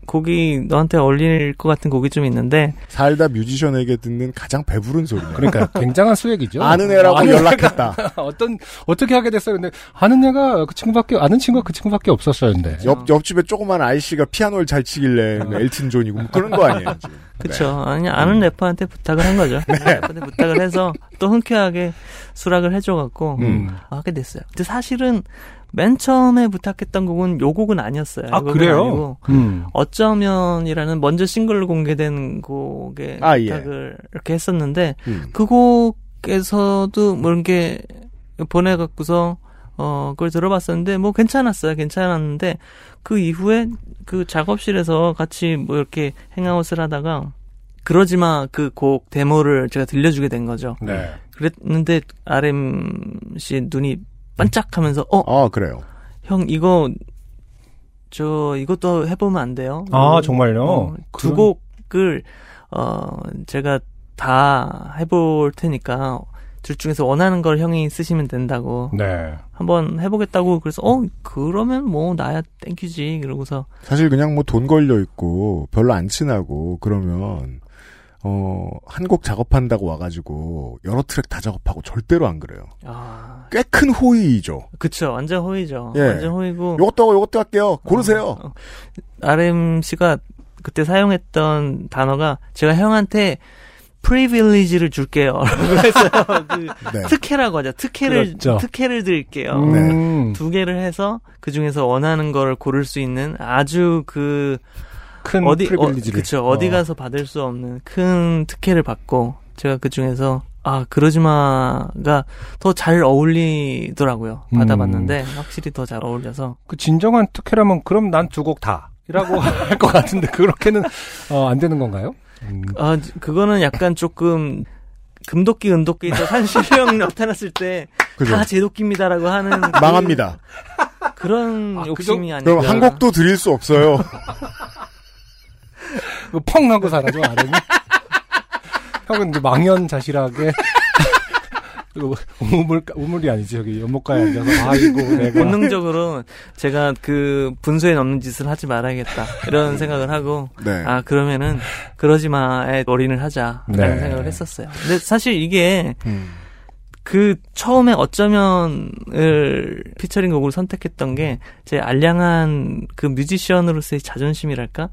곡이 너한테 어울릴 것 같은 곡이 좀 있는데 살다 뮤지션에게 듣는 가장 배부른 소리네요. 그러니까 굉장한 수액이죠. 아는 애라고 아는 연락했다. 어떤 어떻게 하게 됐어요? 근데 아는 애가 그 친구밖에 아는 친구가 그 친구밖에 없었어요. 근데 옆 옆집에 조그만 아이씨가 피아노를 잘 치길래 뭐 엘튼 존이고 뭐 그런 거 아니에요. 지금. 그쵸 아니 아는 래퍼한테 부탁을 한 거죠. 래퍼한테 부탁을 해서 또 흔쾌하게 수락을 해줘갖고 음. 하게 됐어요. 근데 사실은 맨 처음에 부탁했던 곡은 요 곡은 아니었어요. 아 그래요? 음. 어쩌면이라는 먼저 싱글로 공개된 곡에 아, 예. 부탁을 이렇게 했었는데 음. 그 곡에서도 뭐 이렇게 보내갖고서 어 그걸 들어봤었는데 뭐 괜찮았어요 괜찮았는데 그 이후에 그 작업실에서 같이 뭐 이렇게 행아웃을 하다가 그러지마 그 곡 데모를 제가 들려주게 된 거죠 네. 그랬는데 RM 씨 눈이 반짝하면서 어 아 그래요. 형 이거 저 이것도 해보면 안 돼요? 아 어, 정말요? 어, 두 그럼- 곡을 어 제가 다 해볼 테니까 둘 중에서 원하는 걸 형이 쓰시면 된다고 네. 한번 해보겠다고 그래서 어 그러면 뭐 나야 땡큐지 그러고서 사실 그냥 뭐 돈 걸려 있고 별로 안 친하고 그러면 어 한 곡 작업한다고 와가지고 여러 트랙 다 작업하고 절대로 안 그래요. 아 꽤 큰 호의죠. 그쵸 완전 호의죠 예. 완전 호의고 요것도 하고 요것도 할게요. 고르세요. 어, RM 씨가 그때 사용했던 단어가 제가 형한테 프리빌리지를 줄게요. 라고 했어요. 그 네. 특혜라고 하죠. 특혜를 그렇죠. 특혜를 드릴게요. 음. 두 개를 해서 그 중에서 원하는 걸 고를 수 있는 아주 그 큰 어디 프리빌리지를. 어, 그쵸 어디 어. 가서 받을 수 없는 큰 특혜를 받고 제가 그 중에서 아 그러지마가 더 잘 어울리더라고요. 음. 받아봤는데 확실히 더 잘 어울려서 그 진정한 특혜라면 그럼 난 두 곡 다. 이라고 할 것 같은데 그렇게는 어, 안 되는 건가요? 음. 아, 그거는 약간 조금 금도끼 은도끼에서 산신령 나타났을 때? 다 제도끼입니다라고 하는 그- 망합니다. 그런 아, 욕심이 아니라 그럼 한 곡도 드릴 수 없어요. 그펑 하고 사라져 아ren이 형은 이제 망연자실하게 그 우물 우물이 아니지 여기 연못가에 앉아서 아이고 내가 본능적으로 제가 그 분수에 넘는 짓을 하지 말아야겠다 이런 생각을 하고 네. 아 그러면은 그러지 마에 올인을 하자라는 네. 생각을 했었어요. 근데 사실 이게 음. 그 처음에 어쩌면을 피처링 곡으로 선택했던 게 제 알량한 그 뮤지션으로서의 자존심이랄까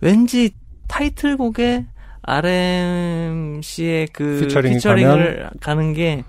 왠지 타이틀곡에 RM 씨의 그 피처링이 피처링을 가는 게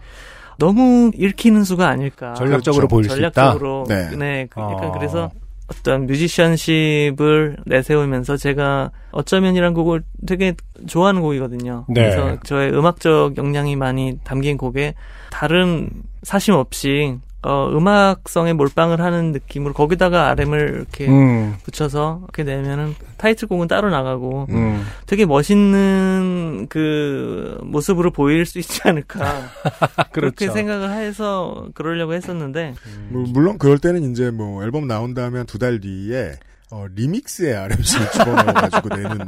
너무 읽히는 수가 아닐까. 전략적으로 그렇죠. 보일 수 있다. 전략적으로 네. 네, 그 약간 아. 그래서 어떤 musicianship을 내세우면서 제가 어쩌면이란 곡을 되게 좋아하는 곡이거든요. 네. 그래서 저의 음악적 역량이 많이 담긴 곡에 다른 사심 없이 어, 음악성에 몰빵을 하는 느낌으로 거기다가 RM을 이렇게 음, 붙여서 이렇게 내면은 타이틀곡은 따로 나가고 음. 되게 멋있는 그 모습으로 보일 수 있지 않을까 그렇게 그렇죠. 생각을 해서 그러려고 했었는데 뭐, 물론 그럴 때는 이제 뭐 앨범 나온 다음에 한두달 뒤에 어, 리믹스의 RMC를 집어넣어가지고 내는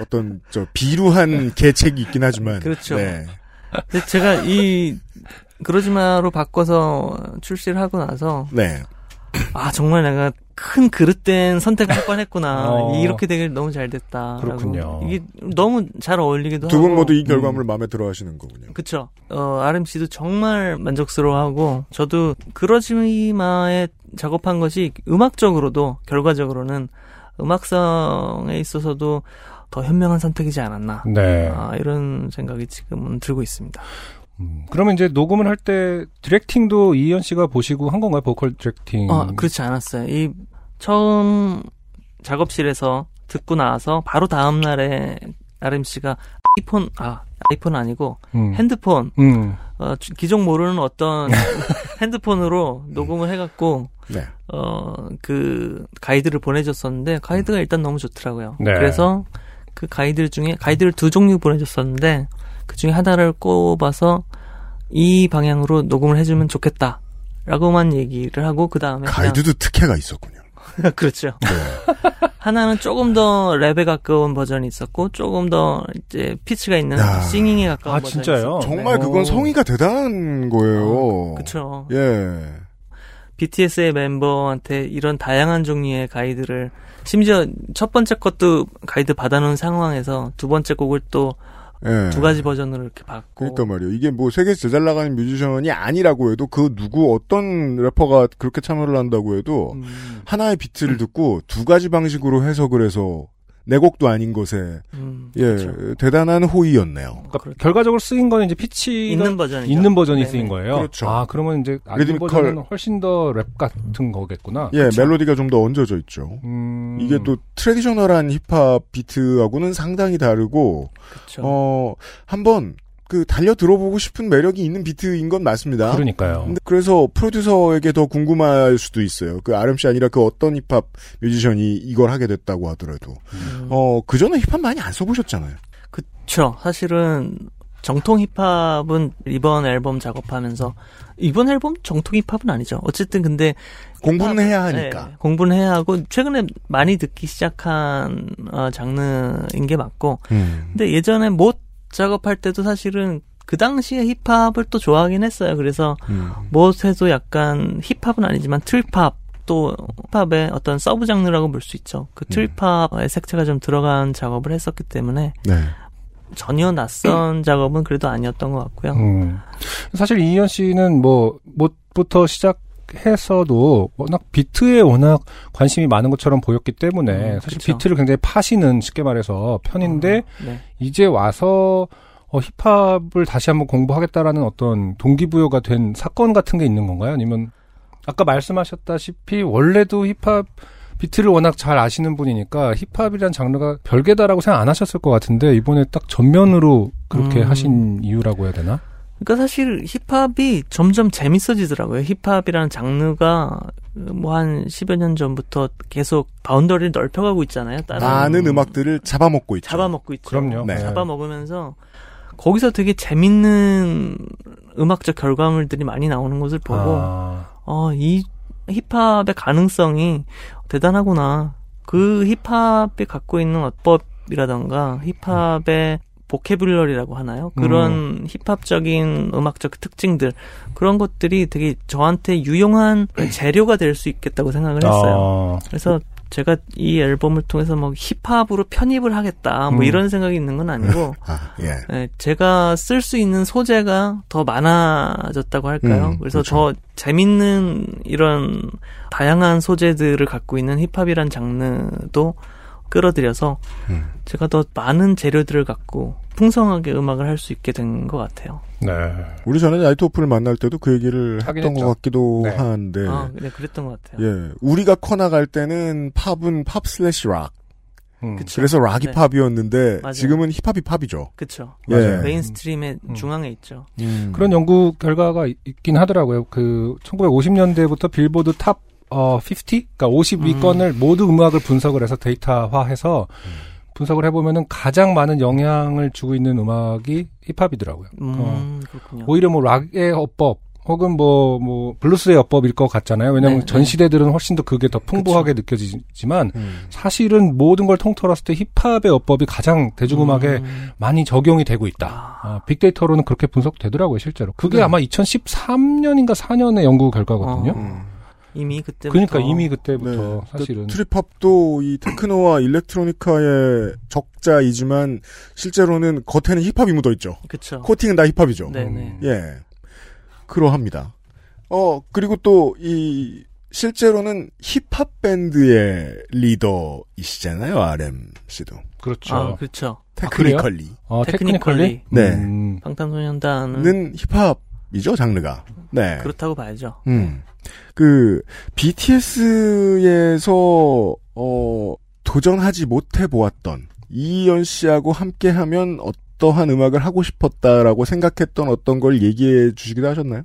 어떤 저 비루한 계책이 있긴 하지만 그렇죠. 네. 제가 이 그러지마로 바꿔서 출시를 하고 나서 네. 아 정말 내가 큰 그릇된 선택을 할 뻔했구나 어. 이렇게 되길 너무 잘 됐다 그렇군요. 이게 너무 잘 어울리기도 두 하고 분 모두 이 결과물을 마음에 들어 하시는 거군요. 그쵸 어 RM 씨도 정말 만족스러워하고 저도 그러지마에 작업한 것이 음악적으로도 결과적으로는 음악성에 있어서도 더 현명한 선택이지 않았나 네. 아, 이런 생각이 지금은 들고 있습니다. 음, 그러면 이제 녹음을 할 때 디렉팅도 이현 씨가 보시고 한 건가요? 보컬 디렉팅. 어, 그렇지 않았어요. 이 처음 작업실에서 듣고 나와서 바로 다음 날에 RM 씨가 아이폰 아 아이폰 아니고 음. 핸드폰 음. 어, 주- 기종 모르는 어떤 핸드폰으로 녹음을 해갖고 네. 어그 가이드를 보내줬었는데 가이드가 일단 너무 좋더라고요. 네. 그래서 그 가이드 중에 가이드를 두 종류 보내줬었는데 그 중에 하나를 꼽아서 이 방향으로 녹음을 해주면 좋겠다 라고만 얘기를 하고 그 다음에 가이드도 특혜가 있었군요. 그렇죠. 네. 하나는 조금 더 랩에 가까운 버전이 있었고 조금 더 이제 피치가 있는 야. 싱잉에 가까운 아, 버전이 진짜요? 있었고. 정말 그건 오. 성의가 대단한 거예요. 그렇죠. 예. BTS의 멤버한테 이런 다양한 종류의 가이드를 심지어 첫 번째 것도 가이드 받아놓은 상황에서 두 번째 곡을 또 두 예. 가지 버전으로 이렇게 받고 그러니까 말이에요. 이게 뭐 세계에서 제일 잘 나가는 뮤지션이 아니라고 해도 그 누구 어떤 래퍼가 그렇게 참여를 한다고 해도 음, 하나의 비트를 듣고 두 가지 방식으로 해석을 해서 내 곡도 아닌 것에 음, 예 그렇죠. 대단한 호의였네요. 그러니까 결과적으로 쓰인 거는 이제 피치가 있는 버전이죠. 있는 버전이 네네. 쓰인 거예요. 그렇죠. 아 그러면 이제 아닌 버전은 훨씬 더 랩 같은 거겠구나. 예 멜로디가 좀 더 얹어져 있죠. 음, 이게 또 traditional한 힙합 비트하고는 상당히 다르고 그렇죠. 어 한번 그 달려 들어보고 싶은 매력이 있는 비트인 건 맞습니다. 그러니까요. 근데 그래서 프로듀서에게 더 궁금할 수도 있어요. 그 RMC 아니라 그 어떤 힙합 뮤지션이 이걸 하게 됐다고 하더라도 음, 어 그 전에 힙합 많이 안 써보셨잖아요. 그쵸. 사실은 정통 힙합은 이번 앨범 작업하면서 이번 앨범 정통 힙합은 아니죠. 어쨌든 근데 공부는 힙합- 해야 하니까. 네, 공부는 해야 하고 최근에 많이 듣기 시작한 어, 장르인 게 맞고 음. 근데 예전에 못 작업할 때도 사실은 그 당시에 힙합을 또 좋아하긴 했어요. 그래서 음. 못 때도 약간 힙합은 아니지만 trip hop 또 힙합의 어떤 sub 장르라고 볼 수 있죠. 그 trip hop의 색채가 좀 들어간 작업을 했었기 때문에 네. 전혀 낯선 작업은 그래도 아니었던 것 같고요. 음. 사실 이현 씨는 뭐 못부터 시작 해서도 워낙 비트에 워낙 관심이 많은 것처럼 보였기 때문에 음, 사실 그쵸. 비트를 굉장히 파시는 쉽게 말해서 편인데 네. 이제 와서 어, 힙합을 다시 한번 공부하겠다라는 어떤 동기부여가 된 사건 같은 게 있는 건가요? 아니면 아까 말씀하셨다시피 원래도 힙합 비트를 워낙 잘 아시는 분이니까 힙합이란 장르가 별개다라고 생각 안 하셨을 것 같은데 이번에 딱 전면으로 그렇게 음. 하신 이유라고 해야 되나? 그러니까 사실 힙합이 점점 재밌어지더라고요. 힙합이라는 장르가 뭐 한 10여 년 전부터 계속 바운더리를 넓혀가고 있잖아요. 다른 많은 음악들을 잡아먹고 있죠. 잡아먹고 있죠. 그럼요. 네. 잡아먹으면서 거기서 되게 재밌는 음악적 결과물들이 많이 나오는 것을 보고 아, 어, 이 힙합의 가능성이 대단하구나. 그 힙합이 갖고 있는 어법이라던가 힙합의 보케블러리라고 하나요? 그런 힙합적인 음악적 특징들 그런 것들이 되게 저한테 유용한 재료가 될 수 있겠다고 생각을 했어요. 아, 그래서 제가 이 앨범을 통해서 뭐 힙합으로 편입을 하겠다 뭐 음. 이런 생각이 있는 건 아니고 아, 예. 예, 제가 쓸 수 있는 소재가 더 많아졌다고 할까요? 음, 그래서 그렇죠. 더 재밌는 이런 다양한 소재들을 갖고 있는 힙합이란 장르도 끌어들여서 음. 제가 더 많은 재료들을 갖고 풍성하게 음악을 할 수 있게 된 것 같아요. 네. 우리 전에 나이트오프를 만날 때도 그 얘기를 했던. 것 같기도 네. 한데 아, 네, 그랬던 것 같아요. 예 우리가 커 나갈 때는 팝은 팝 슬래시 락 음. 그쵸. 그래서 락이 네. 팝이었는데 맞아요. 지금은 힙합이 팝이죠. 그쵸. 예. 맞아요. mainstream의 음. 중앙에 있죠. 음. 그런 연구 결과가 있- 있긴 하더라고요. 그 1950년대부터 빌보드 top 어, 50? 그러니까 50위권을 모두 음악을 분석을 해서 데이터화해서 분석을 해보면은 가장 많은 영향을 주고 있는 음악이 힙합이더라고요. 음, 어. 오히려 뭐 락의 어법 혹은 뭐, 뭐, 블루스의 어법일 것 같잖아요. 왜냐면 네, 전 네. 시대들은 훨씬 더 그게 더 풍부하게 느껴지지만 음. 사실은 모든 걸 통틀었을 때 힙합의 어법이 가장 대중음악에 음. 많이 적용이 되고 있다. 아, 빅데이터로는 그렇게 분석되더라고요, 실제로. 그게 네. 아마 2013년인가 4년의 연구 결과거든요. 어. 음. 이미 그때부터 그러니까 이미 그때부터 네. 사실은 그 trip hop도 이 테크노와 electronica의 적자이지만 실제로는 겉에는 힙합이 묻어 있죠. 그쵸. 코팅은 다 힙합이죠. 네네. 예. 그러합니다. 어, 그리고 또, 이, 실제로는 힙합 밴드의 리더이시잖아요, RM 씨도. 그렇죠. 아, 그렇죠. technically. 어, technically. 네. 음, 방탄소년단은 는 힙합이죠, 장르가. 네. 그렇다고 봐야죠. 음. 그, BTS에서, 어, 도전하지 못해 보았던 이현 씨하고 함께 하면 어떠한 음악을 하고 싶었다라고 생각했던 어떤 걸 얘기해 주시기도 하셨나요?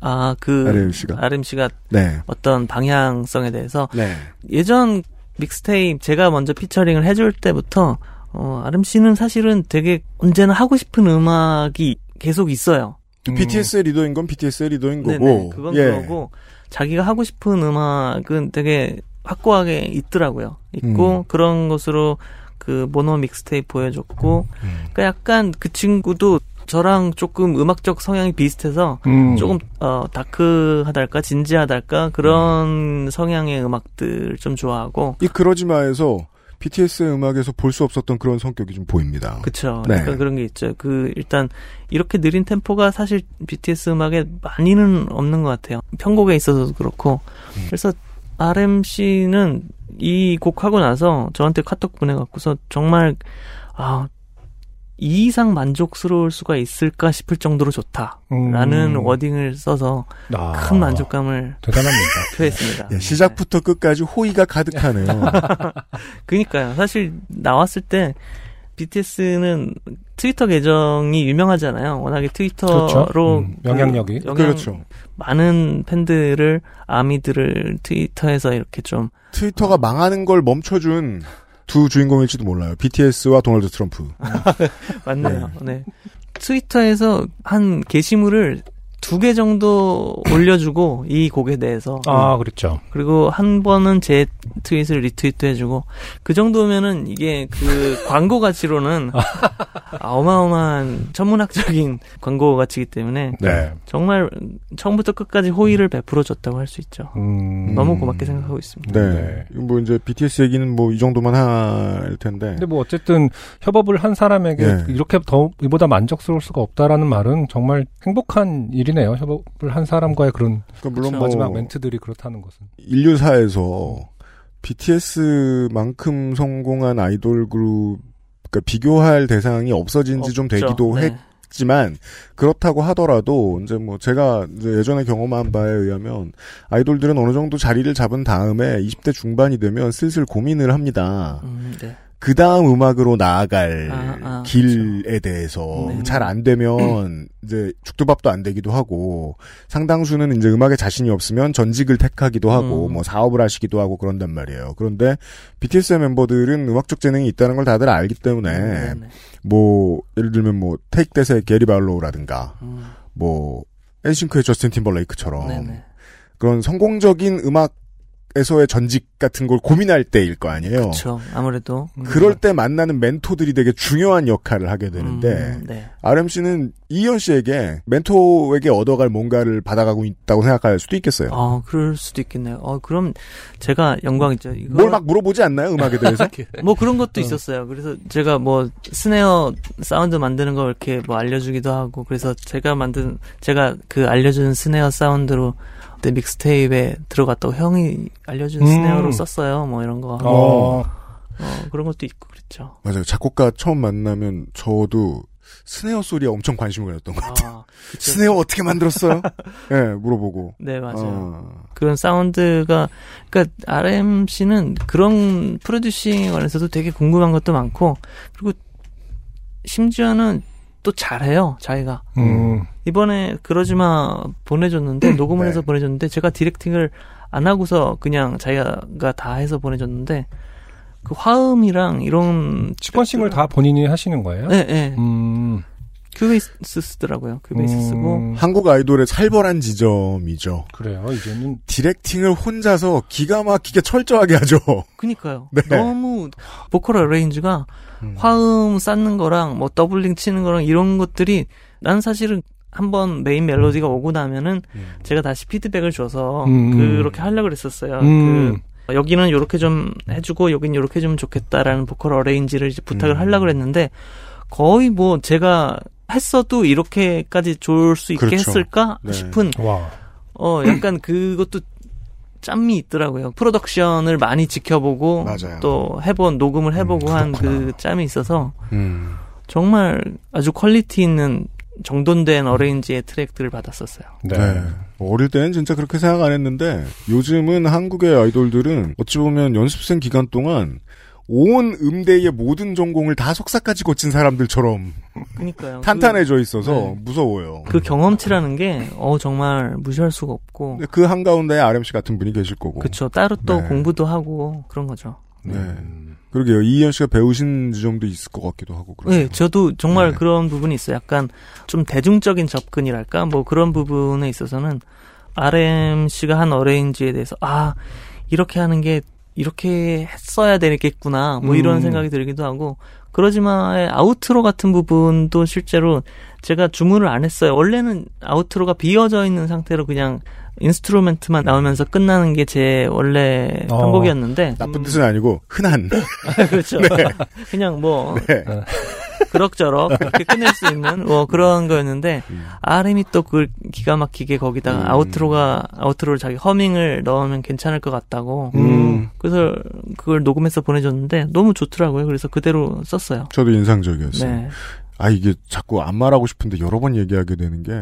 아, 그 RM 씨가. RM 씨가 네. 어떤 방향성에 대해서 네. 예전 믹스테이프 제가 먼저 피처링을 해줄 때부터 어, RM 씨는 사실은 되게 언제나 하고 싶은 음악이 계속 있어요. 음. BTS의 리더인 건 BTS의 리더인 거고. 네네, 그건 예. 그거고 자기가 하고 싶은 음악은 되게 확고하게 있더라고요. 있고 음. 그런 것으로 그 모노 믹스테이프 보여줬고 음. 그러니까 약간 그 친구도 저랑 조금 음악적 성향이 비슷해서 음. 조금 어 다크하달까 진지하달까 그런 성향의 음악들 좀 좋아하고 이 그러지마에서 BTS의 음악에서 볼 수 없었던 그런 성격이 좀 보입니다. 그쵸. 네. 약간 그런 게 있죠. 그, 일단, 이렇게 느린 템포가 사실 BTS 음악에 많이는 없는 것 같아요. 편곡에 있어서도 그렇고. 음. 그래서 RMC는 이 곡 하고 나서 저한테 카톡 보내갖고서 정말, 아, 이 이상 만족스러울 수가 있을까 싶을 정도로 좋다. 라는 음. 워딩을 써서 아, 큰 만족감을 대단합니다. 표했습니다. 예, 시작부터 끝까지 호의가 가득하네요. 그니까요. 사실 나왔을 때 BTS는 트위터 계정이 유명하잖아요. 워낙에 트위터로 그렇죠. 음, 그 영향력이. 영향- 그렇죠. 많은 팬들을 아미들을 트위터에서 이렇게 좀 트위터가 망하는 걸 멈춰준 두 주인공일지도 몰라요. BTS와 도널드 트럼프. 맞네요. 네. 트위터에서 한 게시물을 두 개 정도 올려주고 이 곡에 대해서 아, 그렇죠. 그리고 한 번은 제 트윗을 리트윗도 해주고 그 정도면은 이게 그 광고 가치로는 아, 어마어마한 천문학적인 광고 가치이기 때문에 네. 정말 처음부터 끝까지 호의를 베풀어 줬다고 할 수 있죠. 음. 너무 고맙게 생각하고 있습니다. 네. 네. 뭐 이제 BTS 얘기는 뭐 이 정도만 할 텐데. 근데 뭐 어쨌든 협업을 한 사람에게 예. 이렇게 더 이보다 만족스러울 수가 없다라는 말은 정말 행복한 일 이네요. 협업을 한 사람과의 그런 그러니까 물론. 뭐 마지막 멘트들이 그렇다는 것은. 인류사에서 BTS만큼 성공한 아이돌 그룹 그러니까 비교할 대상이 없어진 지 좀. 되기도 네. 했지만 그렇다고 하더라도 이제 뭐 제가 이제 예전에 경험한 바에 의하면 아이돌들은 어느 정도 자리를 잡은 다음에 20대 중반이 되면 슬슬 고민을 합니다. 음, 네. 그 다음 음악으로 나아갈 아, 아, 길에 대해서 네. 잘안 되면 이제 죽도밥도 안 되기도 하고 상당수는 이제 음악에 자신이 없으면 전직을 택하기도 하고 음. 뭐 사업을 하시기도 하고 그런단 말이에요. 그런데 BTS 멤버들은 음악적 재능이 있다는 걸 다들 알기 때문에 네, 네. 뭐 예를 들면 뭐 테이크 대세 게리 발로우라든가 음, 뭐 엔싱크의 저스틴 팀벌레이크처럼 네, 네. 그런 성공적인 음악 에서의 전직 같은 걸 고민할 때일 거 아니에요. 그렇죠. 아무래도 그럴 때 만나는 멘토들이 되게 중요한 역할을 하게 되는데 음, 네. RMC는 이현 씨에게 멘토에게 얻어갈 뭔가를 받아가고 있다고 생각할 수도 있겠어요. 아, 그럴 수도 있겠네요. 어, 그럼 제가 영광이죠. 이거 뭘막 물어보지 않나요 음악에 대해서? 뭐 그런 것도 있었어요. 그래서 제가 뭐 스네어 사운드 만드는 거 이렇게 뭐 알려주기도 하고 그래서 제가 만든 제가 그 알려준 스네어 사운드로 내 믹스테이프에 들어갔다고 형이 알려준 음. 스네어로 썼어요. 뭐 이런 거 하고 어, 어, 그런 것도 있고 그랬죠. 맞아요. 작곡가 처음 만나면 저도 스네어 소리에 엄청 관심을 가졌던 것 같아요. 아. 스네어 어떻게 만들었어요? 예, 네, 물어보고. 네 맞아요. 어, 그런 사운드가 그러니까 RMC는 그런 프로듀싱에 관해서도 되게 궁금한 것도 많고 그리고 심지어는 또 잘해요 자기가 음. 이번에 그러지마 보내줬는데 녹음을 네. 해서 보내줬는데 제가 디렉팅을 안 하고서 그냥 자기가 다 해서 보내줬는데 그 화음이랑 이런 sequencing을 다 본인이 하시는 거예요? 네, 네. 음. Cubase 쓰더라고요 Cubase 쓰고 음, 한국 아이돌의 살벌한 지점이죠. 그래요. 이제는 directing을 혼자서 기가 막히게 철저하게 하죠. 그니까요 네. 너무 보컬 arrange가 음. 화음 쌓는 거랑 뭐 doubling 치는 거랑 이런 것들이 난 사실은 한번 메인 멜로디가 오고 나면은 음. 제가 다시 피드백을 줘서 음. 그렇게 하려고 그랬었어요. 음. 그 여기는 요렇게 좀 해주고 여긴 요렇게 좀 좋겠다라는 보컬 arrange를 이제 부탁을 음. 하려고 그랬는데 거의 뭐 제가 했어도 이렇게까지 좋을 수 있게 그렇죠. 했을까 네. 싶은 와. 어 약간 그것도 짬이 있더라고요. 프로덕션을 많이 지켜보고 맞아요. 또 해본 녹음을 해보고 음, 한그 그렇구나. 짬이 있어서 음. 정말 아주 quality 있는 정돈된 arrange의 트랙들을 받았었어요. 네. 네. 어릴 때는 진짜 그렇게 생각 안 했는데 요즘은 한국의 아이돌들은 어찌 보면 연습생 기간 동안 온 음대의 모든 전공을 다 석사까지 거친 사람들처럼 그니까요. 탄탄해져 있어서 네. 무서워요. 그, 그 경험치라는 게, 어, 정말 무시할 수가 없고. 그 한가운데에 RMC 같은 분이 계실 거고. 그쵸. 따로 또 네. 공부도 하고, 그런 거죠. 네. 음. 그러게요. 이희연 씨가 배우신 지점도 있을 것 같기도 하고. 그러네요. 네, 저도 정말 네. 그런 부분이 있어요. 약간 좀 대중적인 접근이랄까? 뭐 그런 부분에 있어서는 RMC가 한 어레인지에 대해서, 아, 이렇게 하는 게 이렇게 했어야 되겠구나. 뭐 이런 음. 생각이 들기도 하고, 그러지만 아우트로 같은 부분도 실제로 제가 주문을 안 했어요. 원래는 아우트로가 비어져 있는 상태로 그냥 인스트루멘트만 나오면서 끝나는 게 제 원래 어. 편곡이었는데 나쁜 뜻은 아니고 흔한. 그렇죠. 그냥 뭐 네. 그럭저럭 그렇게 끝낼 수 있는 뭐 그런 거였는데 음. RM이 또 그걸 기가 막히게 거기다가 음. 아우트로가 아우트로를 자기 허밍을 넣으면 괜찮을 것 같다고 음. 그래서 그걸 녹음해서 보내줬는데 너무 좋더라고요. 그래서 그대로 썼어요. 저도 인상적이었어요. 네. 아 이게 자꾸 안 말하고 싶은데 여러 번 얘기하게 되는 게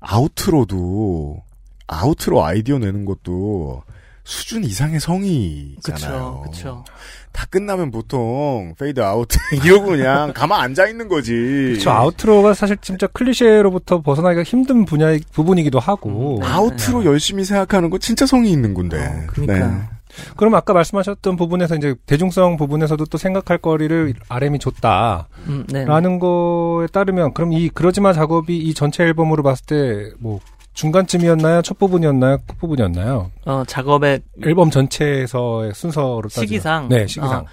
outro도 outro 아이디어 내는 것도 수준 이상의 성의잖아요. 그쵸, 그쵸. 다 끝나면 보통 페이드 아웃 이러고 그냥 가만 앉아 있는 거지. 저 outro가 사실 진짜 클리셰로부터 벗어나기가 힘든 분야의 부분이기도 하고. 음. 아우트로 열심히 생각하는 거 진짜 성의 있는 건데. 어, 그러니까. 그럼 아까 말씀하셨던 부분에서 이제 대중성 부분에서도 또 생각할 거리를 RM이 줬다라는 음, 네. 거에 따르면 그럼 이 그러지마 작업이 이 전체 앨범으로 봤을 때뭐 중간쯤이었나요? 첫 부분이었나요? 끝 부분이었나요? 어, 작업의 앨범 전체에서의 순서로 따지면 시기상? 네, 시기상. 어.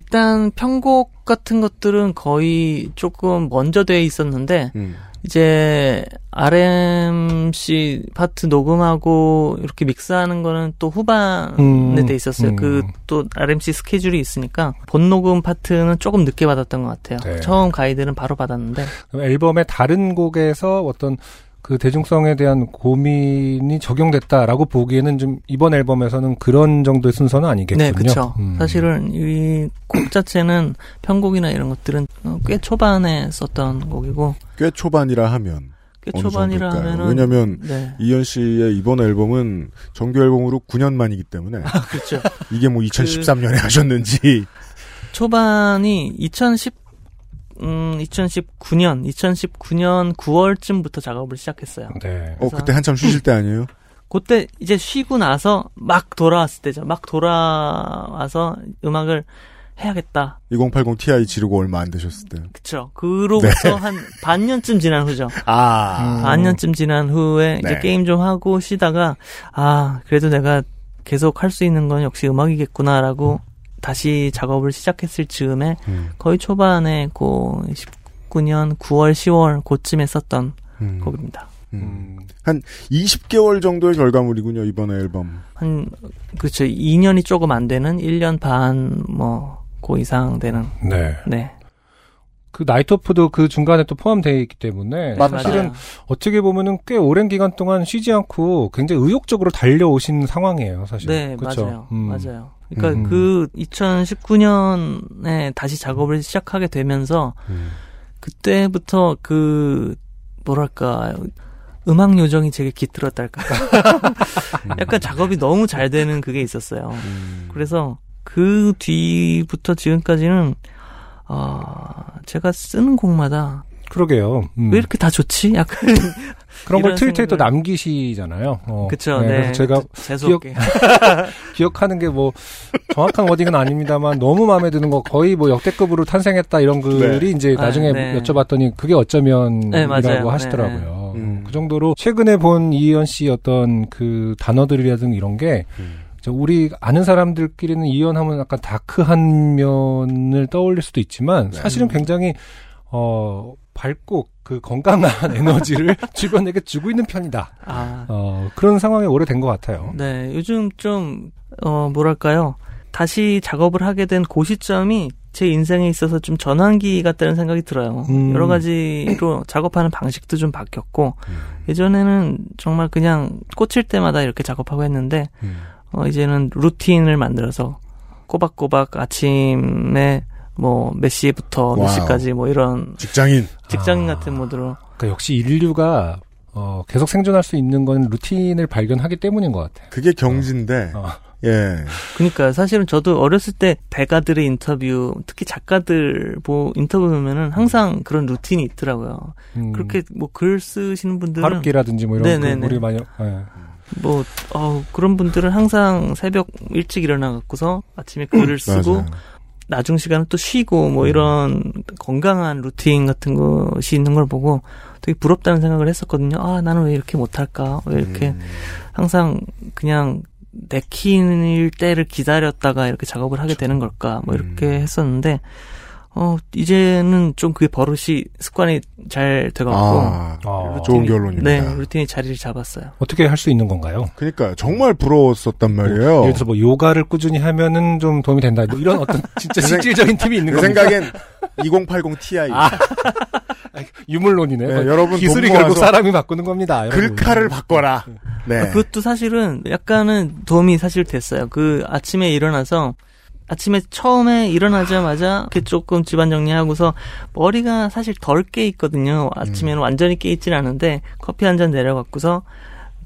일단 편곡 같은 것들은 거의 조금 먼저 돼 있었는데 음. 이제 RMC 파트 녹음하고 이렇게 믹스하는 거는 또 후반에 음, 돼 있었어요. 음. 그또 RMC 스케줄이 있으니까 본 녹음 파트는 조금 늦게 받았던 것 같아요. 네. 처음 가이드는 바로 받았는데 앨범의 다른 곡에서 어떤 그 대중성에 대한 고민이 적용됐다라고 보기에는 좀 이번 앨범에서는 그런 정도의 순서는 아니겠군요. 네, 그렇죠. 음. 사실은 이 곡 자체는 편곡이나 이런 것들은 어, 꽤 초반에 썼던 곡이고 꽤 초반이라 하면 꽤 초반이라? 하면은 왜냐면 네. 이현 씨의 이번 앨범은 정규 앨범으로 9년 만이기 때문에 그렇죠. 이게 뭐 2013년에 하셨는지 초반이 2010 음, 2019년, 2019년 9월쯤부터 작업을 시작했어요. 네. 어 그때 한참 쉬실 때 아니에요? 그때 이제 쉬고 나서 막 돌아왔을 때죠. 막 돌아와서 음악을 해야겠다. 2080 Ti 지르고 얼마 안 되셨을 때. 그쵸. 그로부터 네. 한 반년쯤 지난 후죠. 아. 반년쯤 지난 후에 이제 네. 게임 좀 하고 쉬다가, 아, 그래도 내가 계속 할 수 있는 건 역시 음악이겠구나라고 다시 작업을 시작했을 즈음에 음, 거의 초반에 그 19년 9월, 10월 그쯤에 썼던 음, 곡입니다. 음. 한 20개월 정도의 결과물이군요, 이번에 앨범. 한, 그렇죠. 2년이 조금 안 되는 1년 반, 뭐, 그 이상 되는, 네. 네. 그 나이트 오프도 그 중간에 또 포함되어 있기 때문에 맞아요. 사실은 어떻게 보면은 꽤 오랜 기간 동안 쉬지 않고 굉장히 의욕적으로 달려오신 상황이에요, 사실. 네, 그쵸? 맞아요. 음. 맞아요. 그러니까 음. 그 2019년에 다시 작업을 시작하게 되면서 음. 그때부터 그 뭐랄까 음악 요정이 제게 깃들었달까. 약간 작업이 너무 잘 되는 그게 있었어요. 음. 그래서 그 뒤부터 지금까지는 아 제가 쓰는 곡마다 그러게요. 음. 왜 이렇게 다 좋지? 약간 그런 걸 트위터에 또 생각을- 남기시잖아요. 어. 그쵸. 네, 네. 그래서 제가 재수없게. 기억하는 게 뭐 정확한 워딩은 아닙니다만 너무 마음에 드는 거 거의 뭐 역대급으로 탄생했다 이런 글이 이제 아, 나중에 네. 여쭤봤더니 그게 어쩌면이라고 네. 하시더라고요. 네. 그 정도로 최근에 본 이희연 씨 어떤 그 단어들이라든가 이런 게 음. 저 우리 아는 사람들끼리는 이희연 하면 약간 다크한 면을 떠올릴 수도 있지만 네. 사실은 굉장히 어 밝고 그 건강한 에너지를 주변에게 주고 있는 편이다. 아, 어 그런 상황이 오래된 것 같아요. 네. 요즘 좀, 어, 뭐랄까요. 다시 작업을 하게 된그 시점이 제 인생에 있어서 좀 전환기 같다는 생각이 들어요. 음. 여러 가지로 작업하는 방식도 좀 바뀌었고, 음. 예전에는 정말 그냥 꽂힐 때마다 이렇게 작업하고 했는데, 음. 어, 이제는 루틴을 만들어서 꼬박꼬박 아침에 뭐 몇 시부터 몇 wow. 시까지 뭐 이런 직장인. 직장인 아. 같은 모드로 그러니까 역시 인류가 어, 계속 생존할 수 있는 건 루틴을 발견하기 때문인 것 같아요. 그게 경지인데 어. 예. 그러니까 사실은 저도 어렸을 때 대가들의 인터뷰, 특히 작가들 뭐 인터뷰 보면은 항상 그런 루틴이 있더라고요. 음, 그렇게 뭐 글 쓰시는 분들은 하루키라든지 뭐 이런 네네네. 그 우리 많이 예. 뭐 어, 그런 분들은 항상 새벽 일찍 일어나 갖고서 아침에 글을 쓰고 맞아요. 나중 시간은 또 쉬고 뭐 이런 건강한 루틴 같은 것이 있는 걸 보고 되게 부럽다는 생각을 했었거든요. 아, 나는 왜 이렇게 못할까? 왜 이렇게 음. 항상 그냥 내킬 때를 기다렸다가 이렇게 작업을 하게 되는 걸까? 뭐 이렇게 음. 했었는데, 어, 이제는 좀 그게 버릇이 습관이 잘 돼갖고, 아, 아, 좋은 결론입니다. 네, 루틴이 자리를 잡았어요. 어떻게 할 수 있는 건가요? 그러니까 정말 부러웠었단 말이에요. 예를 들어서 뭐 요가를 꾸준히 하면은 좀 도움이 된다. 뭐 이런 어떤 진짜 실질적인 팁이 있는 내 겁니까? 생각엔 2080 Ti 아, 유물론이네. 네, 여러분 기술이 돈 결국 사람이 바꾸는 겁니다. 글카를 바꿔라. 네. 그것도 사실은 약간은 도움이 사실 됐어요. 그 아침에 일어나서 아침에 처음에 일어나자마자 이렇게 조금 집안 정리하고서 머리가 사실 덜 깨 있거든요. 아침에는 음. 완전히 깨 있진 않은데 커피 한 잔 내려갖고서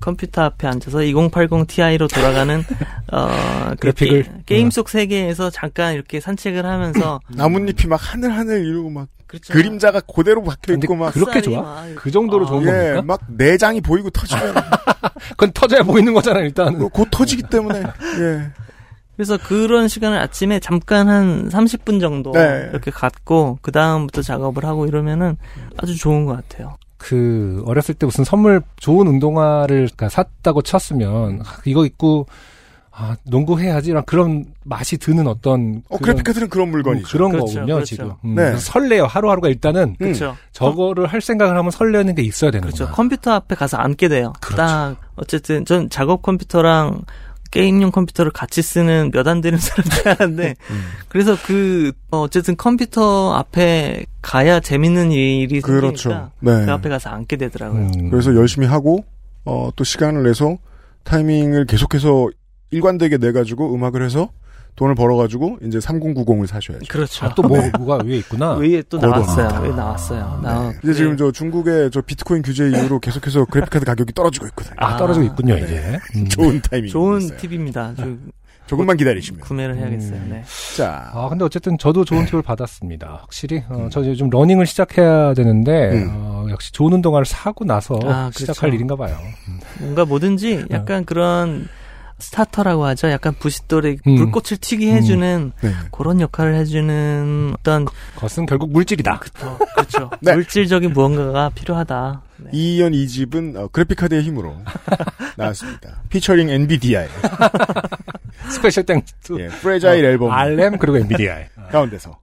컴퓨터 앞에 앉아서 2080 Ti로 돌아가는 어그 그래픽을. 게, 게임 속 세계에서 잠깐 이렇게 산책을 하면서 나뭇잎이 막 하늘 하늘 이러고 막 그렇죠. 그림자가 그대로 박혀 있고 막 그렇게 쌀이 좋아? 막 그 정도로 아, 좋은 예, 겁니까? 막 내장이 보이고 터지면 그건 터져야 보이는 거잖아요, 일단. 곧 터지기 때문에 예. 그래서 그런 시간을 아침에 잠깐 한 30분 정도 네. 이렇게 갖고 그 다음부터 작업을 하고 이러면은 아주 좋은 것 같아요. 그 어렸을 때 무슨 선물 좋은 운동화를 그러니까 샀다고 쳤으면 아, 이거 입고 아 농구 해야지랑 그런 맛이 드는 어떤 어, 그런, 그래픽카드는 그런 물건이죠. 그런 그렇죠, 거군요 그렇죠. 지금. 음, 네. 설레요 하루하루가 일단은 음. 그렇죠. 저거를 할 생각을 하면 설레는 게 있어야 되는 그렇죠. 거죠. 컴퓨터 앞에 가서 앉게 돼요. 그렇죠. 딱 어쨌든 전 작업 컴퓨터랑 게임용 컴퓨터를 같이 쓰는 몇 안 되는 사람 중 하나인데 음. 그래서 그 어, 어쨌든 컴퓨터 앞에 가야 재밌는 일이 그렇죠. 생기니까 네. 그 앞에 가서 앉게 되더라고요. 음. 그래서 열심히 하고 어, 또 시간을 내서 타이밍을 계속해서 일관되게 내 가지고 음악을 해서 돈을 벌어 가지고 이제 3090을 사셔야죠. 그렇죠. 아, 또 뭐, 뭐가 위에 있구나. 위에 또. 나왔어요. 위에 나왔어요. 나 이제 지금 저 중국의 저 비트코인 규제 이후로 계속해서 그래픽카드 가격이 떨어지고 있거든요. 아, 떨어지고 있군요, 네. 이제. 음. 좋은 타이밍. 좋은 있어요. 팁입니다. 저 조금만 기다리시면. 구매를 해야겠어요. 음. 네. 자, 아, 근데 어쨌든 저도 좋은 팁을 받았습니다. 확실히, 어, 저 요즘 러닝을 시작해야 되는데, 음. 어, 역시 좋은 운동화를 사고 나서 아, 그렇죠. 시작할 일인가 봐요. 뭔가 뭐든지 네. 약간 그런 starter라고 하죠. 약간 부싯돌에 음. 불꽃을 튀게 해주는 네. 그런 역할을 해주는 어떤 그것은 결국 물질이다. 그쵸, 그렇죠. 네. 물질적인 무언가가 필요하다. 네. 이이언 2집은 어, 그래픽카드의 힘으로 나왔습니다. featuring NVIDIA. Special thanks. 예, Fragile 앨범 RM 그리고 NVIDIA. 가운데서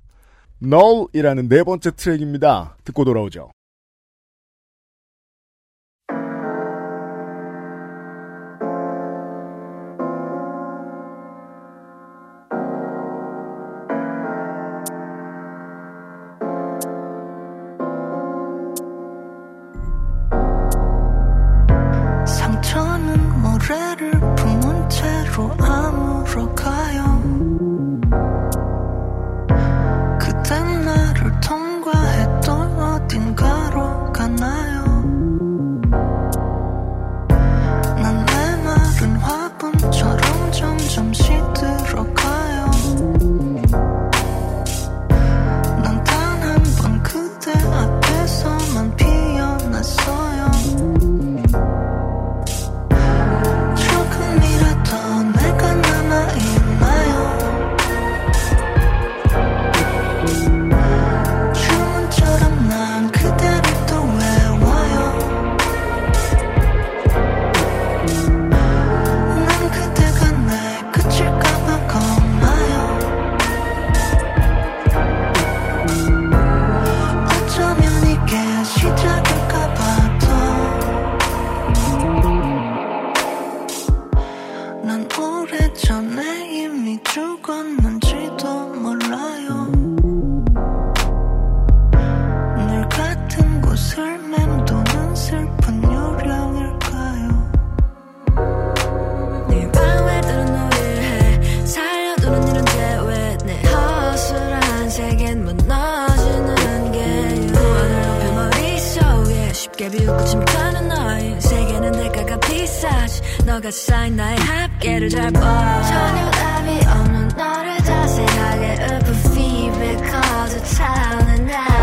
Null이라는 네 번째 트랙입니다. 듣고 돌아오죠. 상처 너가 쌓인 나의 합계를 잘봐 전혀 답이 없는 너를 자세하게 up a fee because it's out and out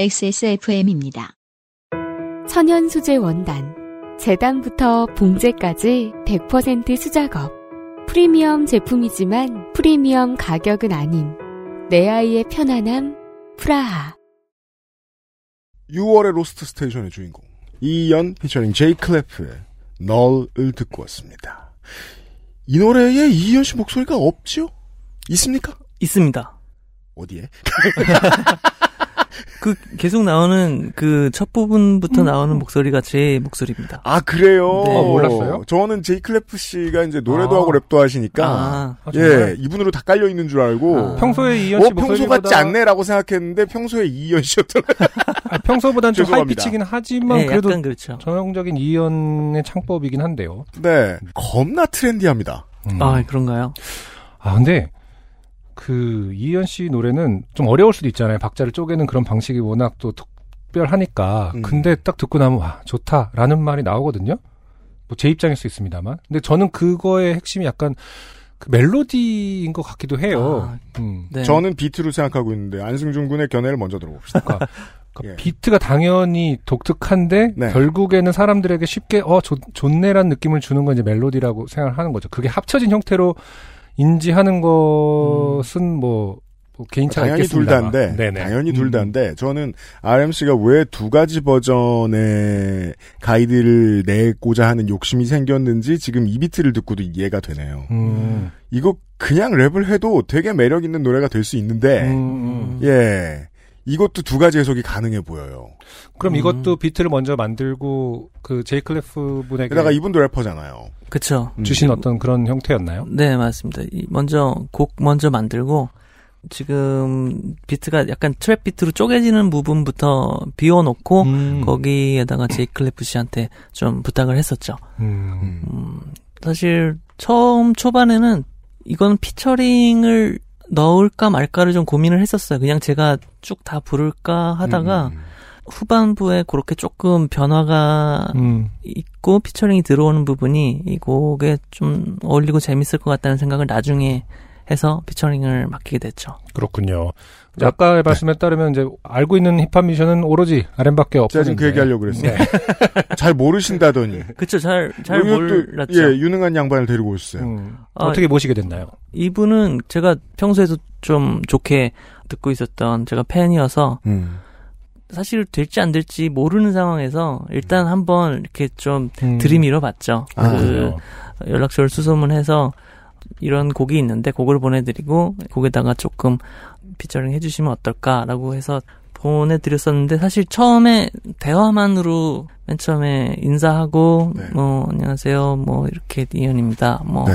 XSFM입니다. 천연 소재 원단. 재단부터 봉제까지 100% 수작업. 프리미엄 제품이지만 프리미엄 가격은 아닌 내 아이의 편안함 프라하. 6월의 로스트 스테이션의 주인공 이연 피처링 제이 클래프의 Null을 듣고 왔습니다. 이 노래에 이이언 씨 목소리가 없지요? 있습니까? 있습니다. 어디에? 그 계속 나오는 그 첫 부분부터 나오는 목소리가 제 목소리입니다. 아 그래요? 네. 어, 몰랐어요? 저는 제이 클래프 씨가 이제 노래도 아. 하고 랩도 하시니까 아, 아, 예? 이분으로 다 깔려 있는 줄 알고 아. 평소에 이이언 씨 어 평소 목소리보다 같지 않네라고 생각했는데 평소에 이이언 씨였더라고요. 아, 평소보다는 좀. high pitch긴 하지만 네, 그래도 약간 그렇죠. 전형적인 이이언의 창법이긴 한데요. 네 겁나 트렌디합니다. 음. 아, 그런가요? 아, 근데 그 이현 씨 노래는 좀 어려울 수도 있잖아요. 박자를 쪼개는 그런 방식이 워낙 또 특별하니까. 음. 근데 딱 듣고 나면 와 좋다라는 말이 나오거든요. 뭐 제 입장일 수 있습니다만. 근데 저는 그거의 핵심이 약간 그 멜로디인 것 같기도 해요. 아, 음. 네. 저는 비트로 생각하고 있는데 안승준 군의 견해를 먼저 들어봅시다. 그러니까 예. 비트가 당연히 독특한데 네. 결국에는 사람들에게 쉽게 어 좋, 좋네란 느낌을 주는 건 이제 멜로디라고 생각을 하는 거죠. 그게 합쳐진 형태로 인지하는 것은 뭐, 뭐 개인차가 당연히 둘 있겠습니다만. 다인데, 네네. 당연히 둘 음. 다인데, 저는 RM 씨가 왜 두 가지 버전의 가이드를 내고자 하는 욕심이 생겼는지 지금 이 비트를 듣고도 이해가 되네요. 음. 이거 그냥 랩을 해도 되게 매력 있는 노래가 될 수 있는데, 음, 음. 예. 이것도 두 가지 해석이 가능해 보여요. 그럼 음. 이것도 비트를 먼저 만들고 그 제이 클래프 분에게 게다가 이분도 래퍼잖아요. 그쵸. 음. 주신 어떤 그런 형태였나요? 네, 맞습니다. 이- 먼저 곡 먼저 만들고 지금 비트가 약간 trap 비트로 쪼개지는 부분부터 비워놓고 음. 거기에다가 제이클레프 씨한테 좀 부탁을 했었죠. 음. 음, 사실 처음 초반에는 이건 피처링을 넣을까 말까를 좀 고민을 했었어요. 그냥 제가 쭉 다 부를까 하다가 음. 후반부에 그렇게 조금 변화가 음. 있고 피처링이 들어오는 부분이 이 곡에 좀 어울리고 재밌을 것 같다는 생각을 나중에 해서 피처링을 맡기게 됐죠. 그렇군요. 이제 아까 말씀에 따르면 이제 알고 있는 힙합 미션은 오로지 RM밖에 없어요. 제가 지금 그 얘기 하려고 그랬어요. 잘 모르신다더니. 그쵸, 잘, 잘 몰랐죠. 예, 유능한 양반을 데리고 오셨어요. 음. 아, 어떻게 모시게 됐나요? 이분은 제가 평소에도 좀 좋게 듣고 있었던 제가 팬이어서 음. 사실 될지 안 될지 모르는 상황에서 일단 한번 이렇게 좀 음. 들이밀어 봤죠. 아, 그. 연락처를 수소문해서 이런 곡이 있는데 곡을 보내드리고 곡에다가 조금 피처링 해주시면 어떨까라고 해서 보내드렸었는데 사실 처음에 대화만으로 맨 처음에 인사하고 네. 뭐 안녕하세요 뭐 이렇게 이현입니다 뭐 네.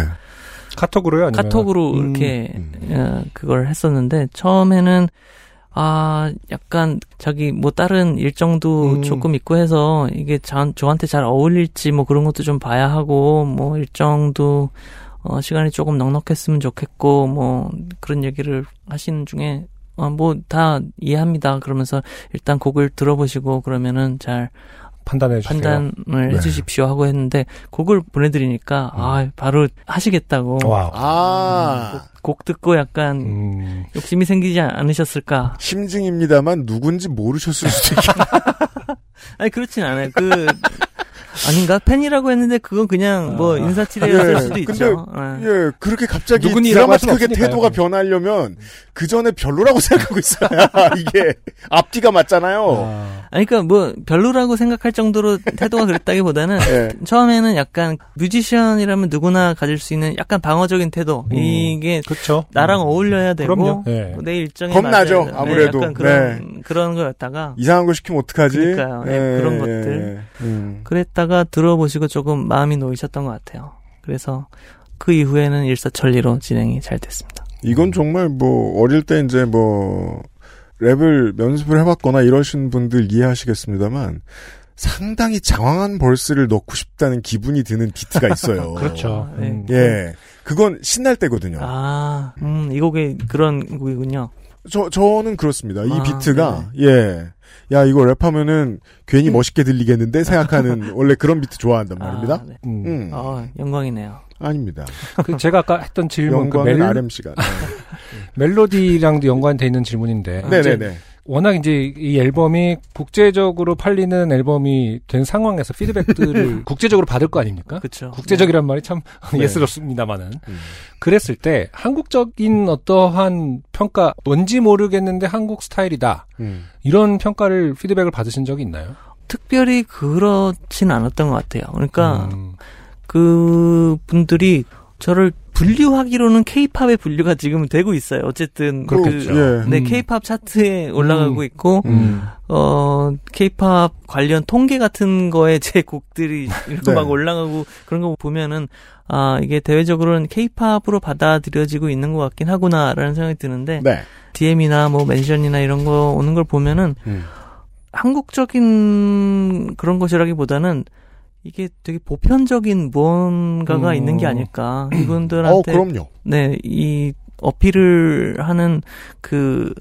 카톡으로요? 아니면 카톡으로 음, 이렇게 음. 어, 그걸 했었는데 처음에는 아 약간 자기 뭐 다른 일정도 음. 조금 있고 해서 이게 자, 저한테 잘 어울릴지 뭐 그런 것도 좀 봐야 하고 뭐 일정도 어 시간이 조금 넉넉했으면 좋겠고 뭐 그런 얘기를 하시는 중에 어 뭐 다 이해합니다 그러면서 일단 곡을 들어보시고 그러면은 잘 판단해 주세요. 판단을 네. 해주십시오 하고 했는데 곡을 보내드리니까 아 바로 하시겠다고 와우. 아, 곡 듣고 약간 음, 욕심이 생기지 않으셨을까? 심증입니다만 누군지 모르셨을 수도 있겠다. 아니 그렇진 않아요. 그 아닌가 팬이라고 했는데 그건 그냥 뭐 인사치레였을 예, 수도 근데 있죠. 예. 예, 그렇게 갑자기 드라마틱하게. 태도가 변하려면 그 전에 별로라고 생각하고 있어야 이게 앞뒤가 맞잖아요. 아, 아니 그러니까 뭐 별로라고 생각할 정도로 태도가 그랬다기보다는 예. 처음에는 약간 뮤지션이라면 누구나 가질 수 있는 약간 방어적인 태도 음. 이게 그렇죠. 나랑 어울려야 되고 그럼요. 예. 뭐내 일정에 겁나죠. 아무래도. 네, 약간 그런 그런 거였다가 이상한 거 시키면 어떡하지? 그러니까요. 예, 그런 것들. 음. 그랬다 가 들어보시고 조금 마음이 놓이셨던 것 같아요. 그래서 그 이후에는 일사천리로 진행이 잘 됐습니다. 이건 정말 뭐 어릴 때 이제 뭐 랩을 연습을 해봤거나 이러신 분들 이해하시겠습니다만 상당히 장황한 벌스를 넣고 싶다는 기분이 드는 비트가 있어요. 그렇죠. 아, 네. 음. 예, 그건 신날 때거든요. 아, 음, 이 곡이 그런 곡이군요. 저 저는 그렇습니다. 이 아, 비트가 예. 야 이거 랩하면은 괜히 멋있게 들리겠는데 생각하는 원래 그런 비트 좋아한단 말입니다. 아, 네. 음. 음, 어, 영광이네요. 아닙니다. 그 제가 아까 했던 질문, 그 영광은 멜, RMC가. 멜로디랑도 연관돼 있는 질문인데 네네네. 워낙 이제 이 앨범이 국제적으로 팔리는 앨범이 된 상황에서 피드백들을 국제적으로 받을 거 아닙니까? 그렇죠. 국제적이란 말이 참 네. 예스럽습니다만은 음. 그랬을 때 한국적인 어떠한 평가 뭔지 모르겠는데 한국 스타일이다 음. 이런 평가를 피드백을 받으신 적이 있나요? 특별히 그렇진 않았던 것 같아요. 그러니까 음, 그 분들이 저를 분류하기로는 케이팝의 분류가 지금 되고 있어요. 어쨌든 그렇겠죠. 그, 예. 네, 음. 케이팝 차트에 올라가고 음. 있고 음. 어 케이팝 관련 통계 같은 거에 제 곡들이 이렇게 네. 막 올라가고 그런 거 보면은 아 이게 대외적으로는 케이팝으로 받아들여지고 있는 것 같긴 하구나라는 생각이 드는데 네. DM이나 뭐 멘션이나 이런 거 오는 걸 보면은 음. 한국적인 그런 것이라기보다는 이게 되게 보편적인 무언가가 음. 있는 게 아닐까 어, 이분들한테 그럼요. 네, 이 어필을 하는 그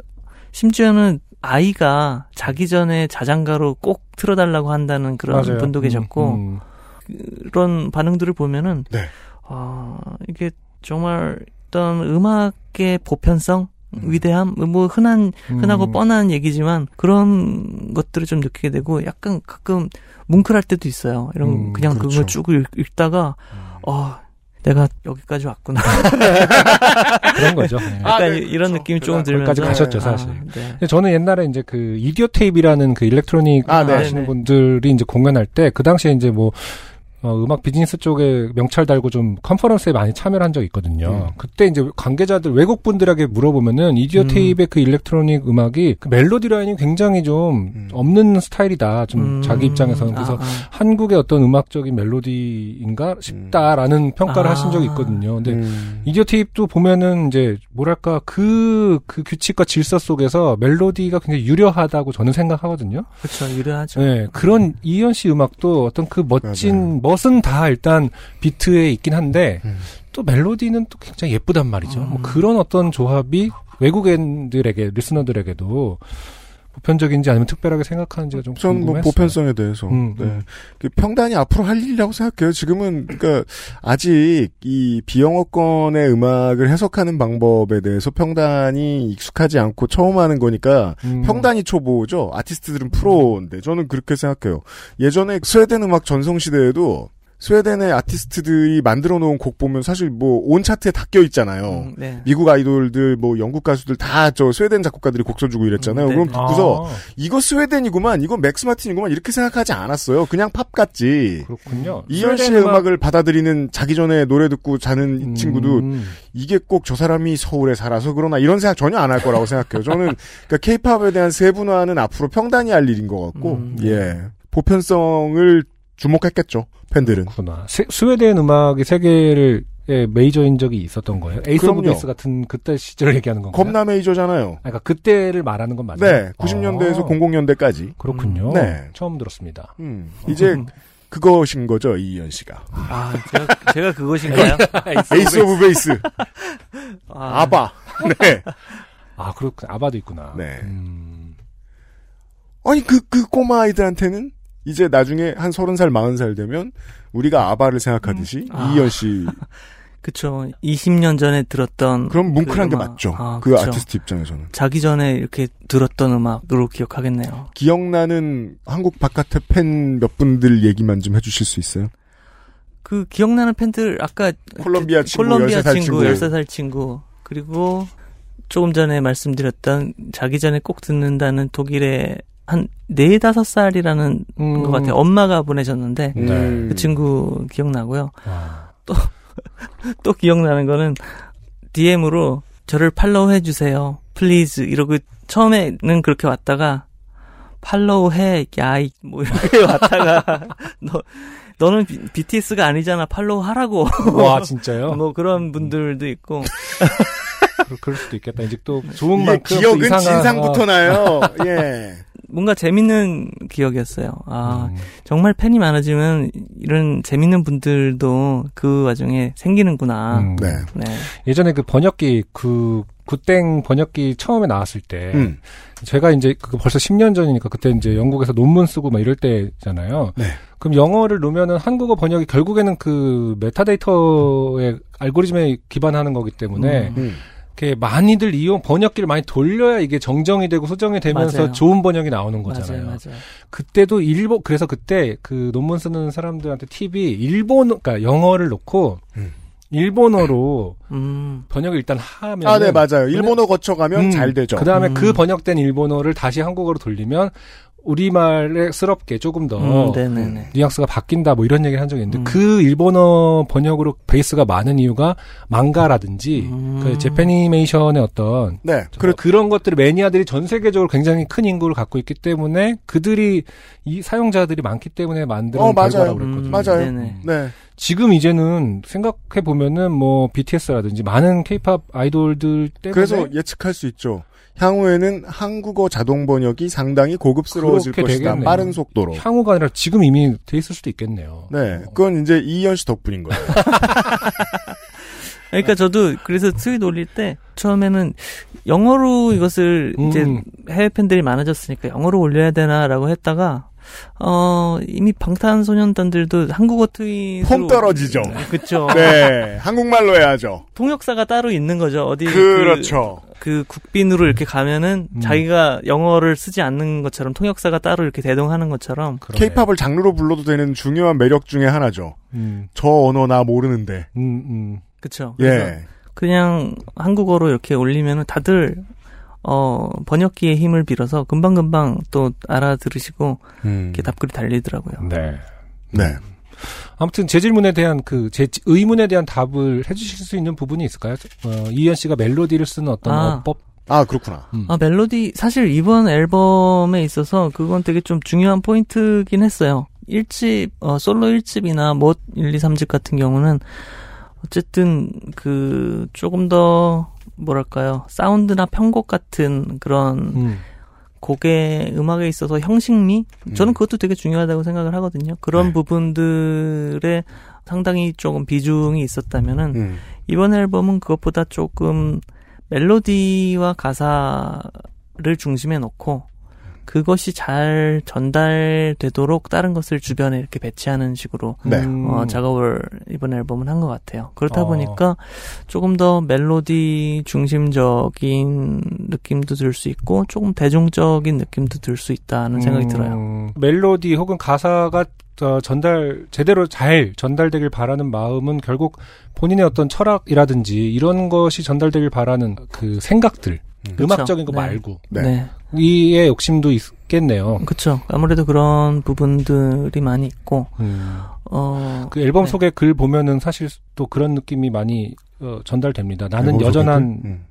심지어는 아이가 자기 전에 자장가로 꼭 틀어달라고 한다는 그런 맞아요. 분도 음, 계셨고 음. 그런 반응들을 보면은 네. 아 이게 정말 어떤 음악의 보편성 음. 위대함 뭐 흔한 흔하고 음. 뻔한 얘기지만 그런 것들을 좀 느끼게 되고 약간 가끔 뭉클할 때도 있어요. 이런 음, 그냥 그렇죠. 음. 그걸 쭉 읽, 읽다가 어 내가 여기까지 왔구나. 그런 거죠. 네. 약간 아, 네, 이런 그렇죠. 느낌이 조금 들면서 거기까지 가셨죠, 사실. 아, 네. 저는 옛날에 이제 그 이디오 테이프라는 그 일렉트로닉 아, 네. 하시는 네네. 분들이 이제 공연할 때 그 당시에 이제 뭐 어, 음악 비즈니스 쪽에 명찰 달고 좀 컨퍼런스에 많이 참여를 한 적이 있거든요. 음. 그때 이제 관계자들 외국 분들에게 물어보면은 이디오 음. 테잎의 그 electronic 음악이 그 멜로디 라인이 굉장히 좀 음. 없는 스타일이다. 좀 음, 자기 입장에서는 그래서 아, 아. 한국의 어떤 음악적인 멜로디인가 싶다라는 평가를 아. 하신 적이 있거든요. 근데 음. 이디오테잎도 보면은 이제 뭐랄까 그, 그 규칙과 질서 속에서 멜로디가 굉장히 유려하다고 저는 생각하거든요. 그렇죠 유려하죠. 네, 그런 이현 씨 음악도 어떤 그 멋진 맞아요. 멋은 다 일단 비트에 있긴 한데 음. 또 멜로디는 또 굉장히 예쁘단 말이죠. 음. 뭐 그런 어떤 조합이 외국인들에게 리스너들에게도 보편적인지 아니면 특별하게 생각하는지가 좀전뭐 궁금했어요. 보편성에 대해서 음, 네. 음. 그 평단이 앞으로 할 일이라고 생각해요. 지금은 그러니까 아직 이 비영어권의 음악을 해석하는 방법에 대해서 평단이 익숙하지 않고 처음 하는 거니까 음. 평단이 초보죠. 아티스트들은 프로인데 저는 그렇게 생각해요. 예전에 스웨덴 음악 전성 시대에도 스웨덴의 아티스트들이 만들어 놓은 곡 보면 사실 뭐 온 차트에 다 껴 있잖아요. 음, 네. 미국 아이돌들 뭐 영국 가수들 다 저 스웨덴 작곡가들이 곡 써주고 이랬잖아요. 음, 네. 그럼 듣고서 아, 이거 스웨덴이구만, 이거 맥스 마틴이구만 이렇게 생각하지 않았어요. 그냥 팝 같지. 그렇군요. 이언 씨의 스웨덴 음악을 받아들이는 자기 전에 노래 듣고 자는 이 음, 친구도 이게 꼭 저 사람이 서울에 살아서 그러나 이런 생각 전혀 안 할 거라고 생각해요. 저는 그러니까 케이팝에 대한 세분화는 앞으로 평단이 할 일인 것 같고 음, 예 보편성을 주목했겠죠 팬들은. 그렇구나. 세- 스웨덴 음악이 세계를 예, 메이저인 적이 있었던 거예요. Ace of. Base 같은 그때 시절을 얘기하는 건가요? 겁나 메이저잖아요. 아, 그러니까 그때를 말하는 건 맞아요. 네, 90년대에서 아, 00년대까지. 그렇군요. 네. 처음 들었습니다. 음, 이제 그것인 거죠 이언 씨가. 아 제가 제가 그것인가요? Ace of Base. 아, 아바. 네. 아, 그렇군. 아바도 있구나. 네. 음, 아니 그 그 꼬마 아이들한테는 이제 나중에 한 서른 살 마흔 살 되면 우리가 아바를 생각하듯이 아. 이희연 씨 그쵸. 20년 전에 들었던. 그럼 뭉클한 그게 음악. 맞죠. 아, 그 그쵸. 아티스트 입장에서는 자기 전에 이렇게 들었던 음악으로 기억하겠네요. 기억나는 한국 바깥의 팬 몇 분들 얘기만 좀 해주실 수 있어요? 그 기억나는 팬들 아까 콜롬비아 친구, 콜롬비아 13살 친구, 친구. 13살 친구 그리고 조금 전에 말씀드렸던 자기 전에 꼭 듣는다는 독일의 한 네 다섯 살이라는 음. 것 같아요. 엄마가 보내셨는데 음. 그 친구 기억나고요. 아, 또 기억나는 거는 DM으로 저를 follow 해주세요. Please 이러고 처음에는 그렇게 왔다가 follow 해 야이 뭐 이렇게 왔다가 너 너는 BTS가 아니잖아 팔로우 하라고 와 진짜요? 뭐 그런 분들도 있고 그- 그럴 수도 있겠다. 이제 또 좋은 만큼 또 기억은 이상한- 진상부터 나요. 예. 뭔가 재밌는 기억이었어요. 아 음. 정말 팬이 많아지면 이런 재밌는 분들도 그 와중에 생기는구나. 음. 네. 네. 예전에 그 번역기 그 굿땡 번역기 처음에 나왔을 때 음. 제가 이제 그 벌써 10년 전이니까 그때 이제 영국에서 논문 쓰고 막 이럴 때잖아요. 네. 그럼 영어를 놓으면은 한국어 번역이 결국에는 그 메타데이터의 알고리즘에 기반하는 거기 때문에 음. 음. 이렇게 많이들 이용 번역기를 많이 돌려야 이게 정정이 되고 수정이 되면서 맞아요. 좋은 번역이 나오는 거잖아요. 맞아요, 맞아요. 그때도 일본 그래서 그때 그 논문 쓰는 사람들한테 팁이 일본 그러니까 영어를 놓고 음. 일본어로 음. 번역을 일단 하면 아, 네, 맞아요. 일본어 거쳐가면 잘 되죠. 그 다음에 음. 그 번역된 일본어를 다시 한국어로 돌리면 우리말에 스럽게 조금 더 음, 네네네. 뉘앙스가 바뀐다 뭐 이런 얘기를 한 적이 있는데 음. 그 일본어 번역으로 베이스가 많은 이유가 망가라든지 음. 그 재패니메이션의 어떤 네. 그런 그렇, 그런 것들을 매니아들이 전 세계적으로 굉장히 큰 인구를 갖고 있기 때문에 그들이 이 사용자들이 많기 때문에 만든 어. 결과라고 그랬거든요. 음, 맞아요. 네네. 네. 지금 이제는 생각해 보면은 뭐 BTS라든지 많은 K-팝 아이돌들 때문에 그래서 예측할 수 있죠. 향후에는 한국어 자동 번역이 상당히 고급스러워질 것이다. 되겠네요. 빠른 속도로. 향후가 아니라 지금 이미 돼 있을 수도 있겠네요. 네. 그건 이제 이희연 씨 덕분인 거예요. 그러니까 저도 그래서 트윗 올릴 때 처음에는 영어로 이것을 음. 이제 해외 팬들이 많아졌으니까 영어로 올려야 되나라고 했다가 어 이미 방탄소년단들도 한국어 트윗 폼 떨어지죠. 그렇죠. 네. 한국말로 해야죠. 통역사가 따로 있는 거죠. 어디 그렇죠. 그, 그 국빈으로 이렇게 가면은 음. 자기가 영어를 쓰지 않는 것처럼 통역사가 따로 이렇게 대동하는 것처럼. 케이팝을 장르로 불러도 되는 중요한 매력 중에 하나죠. 음, 저 언어 나 모르는데. 음, 음. 그렇죠. 그래서 예. 그냥 한국어로 이렇게 올리면은 다들 어 번역기의 힘을 빌어서 금방금방 또 알아들으시고 음. 이렇게 답글이 달리더라고요. 네. 네. 아무튼 제 질문에 대한 그 제 의문에 대한 답을 해주실 수 있는 부분이 있을까요? 어, 이현 씨가 멜로디를 쓰는 어떤 아. 어법? 아, 그렇구나. 음. 아 멜로디 사실 이번 앨범에 있어서 그건 되게 좀 중요한 포인트긴 했어요. 1집 어, 솔로 1집이나 뭐 1, 2, 3집 같은 경우는 어쨌든 그 조금 더 뭐랄까요 사운드나 편곡 같은 그런 음. 곡의 음악에 있어서 형식미 저는 음. 그것도 되게 중요하다고 생각을 하거든요. 그런 네. 부분들에 상당히 조금 비중이 있었다면은 음. 이번 앨범은 그것보다 조금 멜로디와 가사를 중심에 놓고 그것이 잘 전달되도록 다른 것을 주변에 이렇게 배치하는 식으로 네. 음. 어, 작업을 이번 앨범은 한 것 같아요. 그렇다 어. 보니까 조금 더 멜로디 중심적인 느낌도 들 수 있고 조금 대중적인 느낌도 들 수 있다는 생각이 음, 들어요. 멜로디 혹은 가사가 어, 전달 제대로 잘 전달되길 바라는 마음은 결국 본인의 어떤 철학이라든지 이런 것이 전달되길 바라는 그 생각들 음. 음악적인 거 네. 말고 네. 네. 이의 욕심도 있겠네요. 그쵸. 아무래도 그런 부분들이 많이 있고, 음. 어. 그 앨범 네. 속의 글 보면은 사실 또 그런 느낌이 많이 어, 전달됩니다. 나는 여전한? 음.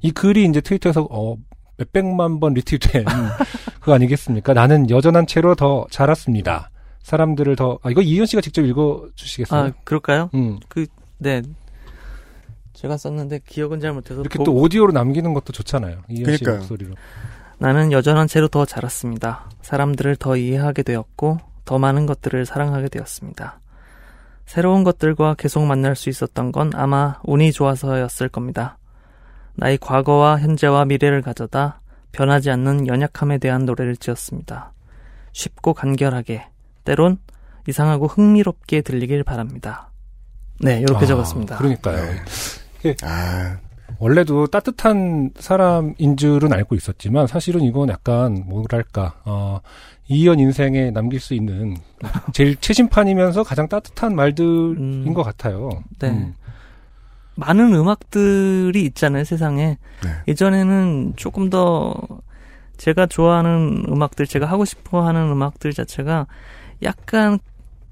이 글이 이제 트위터에서 어, 몇백만 번 리트윗된 그거 아니겠습니까? 나는 여전한 채로 더 자랐습니다. 사람들을 더, 아, 이거 이현 씨가 직접 읽어 주시겠어요? 아, 그럴까요? 음. 네. 제가 썼는데 기억은 잘 못해서. 이렇게 보- 또 오디오로 남기는 것도 좋잖아요. 이현 씨. 목소리로. 나는 여전한 채로 더 자랐습니다. 사람들을 더 이해하게 되었고, 더 많은 것들을 사랑하게 되었습니다. 새로운 것들과 계속 만날 수 있었던 건 아마 운이 좋아서였을 겁니다. 나의 과거와 현재와 미래를 가져다 변하지 않는 연약함에 대한 노래를 지었습니다. 쉽고 간결하게, 때론 이상하고 흥미롭게 들리길 바랍니다. 네, 이렇게 아, 적었습니다. 그러니까요. 아, 원래도 따뜻한 사람인 줄은 알고 있었지만 사실은 이건 약간 뭐랄까 어, 이연 인생에 남길 수 있는 제일 최신판이면서 가장 따뜻한 말들인 음. 것 같아요. 네. 음. 많은 음악들이 있잖아요, 세상에. 네. 예전에는 조금 더 제가 좋아하는 음악들, 제가 하고 싶어 하는 음악들 자체가 약간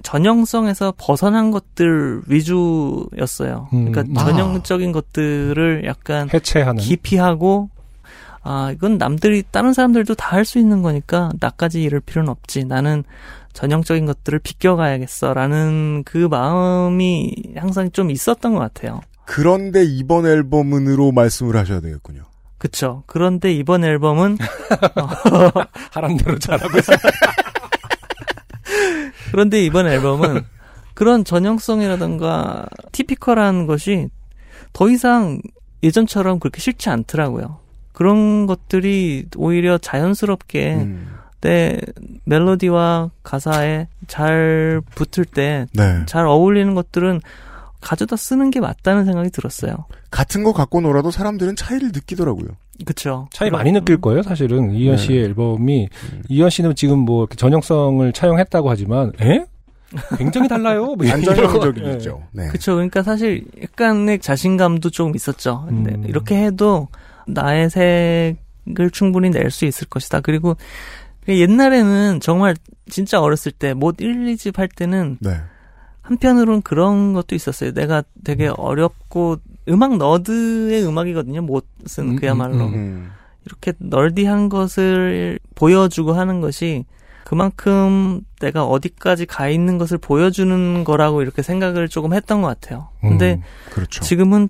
전형성에서 벗어난 것들 위주였어요. 음. 그러니까 아. 전형적인 것들을 약간 해체하는 기피하고 아 이건 남들이 다른 사람들도 다 할 수 있는 거니까 나까지 이럴 필요는 없지 나는 전형적인 것들을 비껴가야겠어라는 그 마음이 항상 좀 있었던 것 같아요. 그런데 이번 앨범은으로 말씀을 하셔야 되겠군요. 그쵸. 그런데 이번 앨범은 하란 대로 잘하고 있어요. 그런데 이번 앨범은 그런 전형성이라든가 티피컬한 것이 더 이상 예전처럼 그렇게 싫지 않더라고요. 그런 것들이 오히려 자연스럽게 음, 내 멜로디와 가사에 잘 붙을 때잘 네. 어울리는 것들은 가져다 쓰는 게 맞다는 생각이 들었어요. 같은 거 갖고 놀아도 사람들은 차이를 느끼더라고요. 그쵸. 차이 그럼- 많이 느낄 거예요, 사실은. 이현 네. 씨의 앨범이, 음. 이현 씨는 지금 뭐 이렇게 전형성을 차용했다고 하지만, 에? 굉장히 달라요? 뭐. 안전형적이죠. 네. 그쵸. 그러니까 사실 약간의 자신감도 조금 있었죠. 근데 음. 이렇게 해도 나의 색을 충분히 낼 수 있을 것이다. 그리고 옛날에는 정말 진짜 어렸을 때, 못 1, 2집 할 때는 네. 한편으로는 그런 것도 있었어요. 내가 되게 어렵고 음악 너드의 음악이거든요. 못은 음, 그야말로 음, 음. 이렇게 널디한 것을 보여주고 하는 것이 그만큼 내가 어디까지 가 있는 것을 보여주는 거라고 이렇게 생각을 조금 했던 것 같아요. 근데 음. 그렇죠. 지금은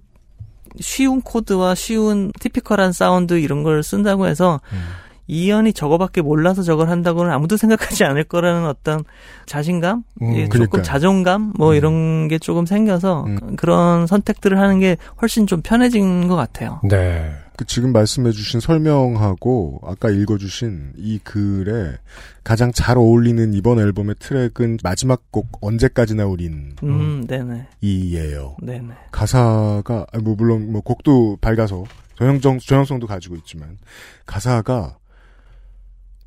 쉬운 코드와 쉬운 티피컬한 사운드 이런 걸 쓴다고 해서 음. 이연이 저거밖에 몰라서 저걸 한다고는 아무도 생각하지 않을 거라는 어떤 자신감, 음, 예. 조금 자존감 뭐 음. 이런 게 조금 생겨서 음. 그런 선택들을 하는 게 훨씬 좀 편해진 것 같아요. 네. 그 지금 말씀해주신 설명하고 아까 읽어주신 이 글에 가장 잘 어울리는 이번 앨범의 트랙은 마지막 곡 언제까지 나 우린 음, 네네, 이예요. 네네. 가사가 아니, 뭐 물론 뭐 곡도 밝아서 전형정 전형성도 가지고 있지만 가사가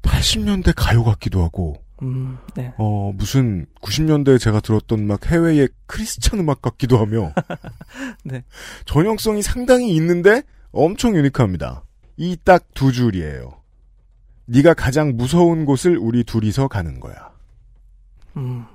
80년대 가요 같기도 하고 음, 네. 어 무슨 90년대에 제가 들었던 막 해외의 크리스찬 음악 같기도 하며 네. 전형성이 상당히 있는데 엄청 유니크합니다. 이 딱 두 줄이에요. 네가 가장 무서운 곳을 우리 둘이서 가는 거야. 음,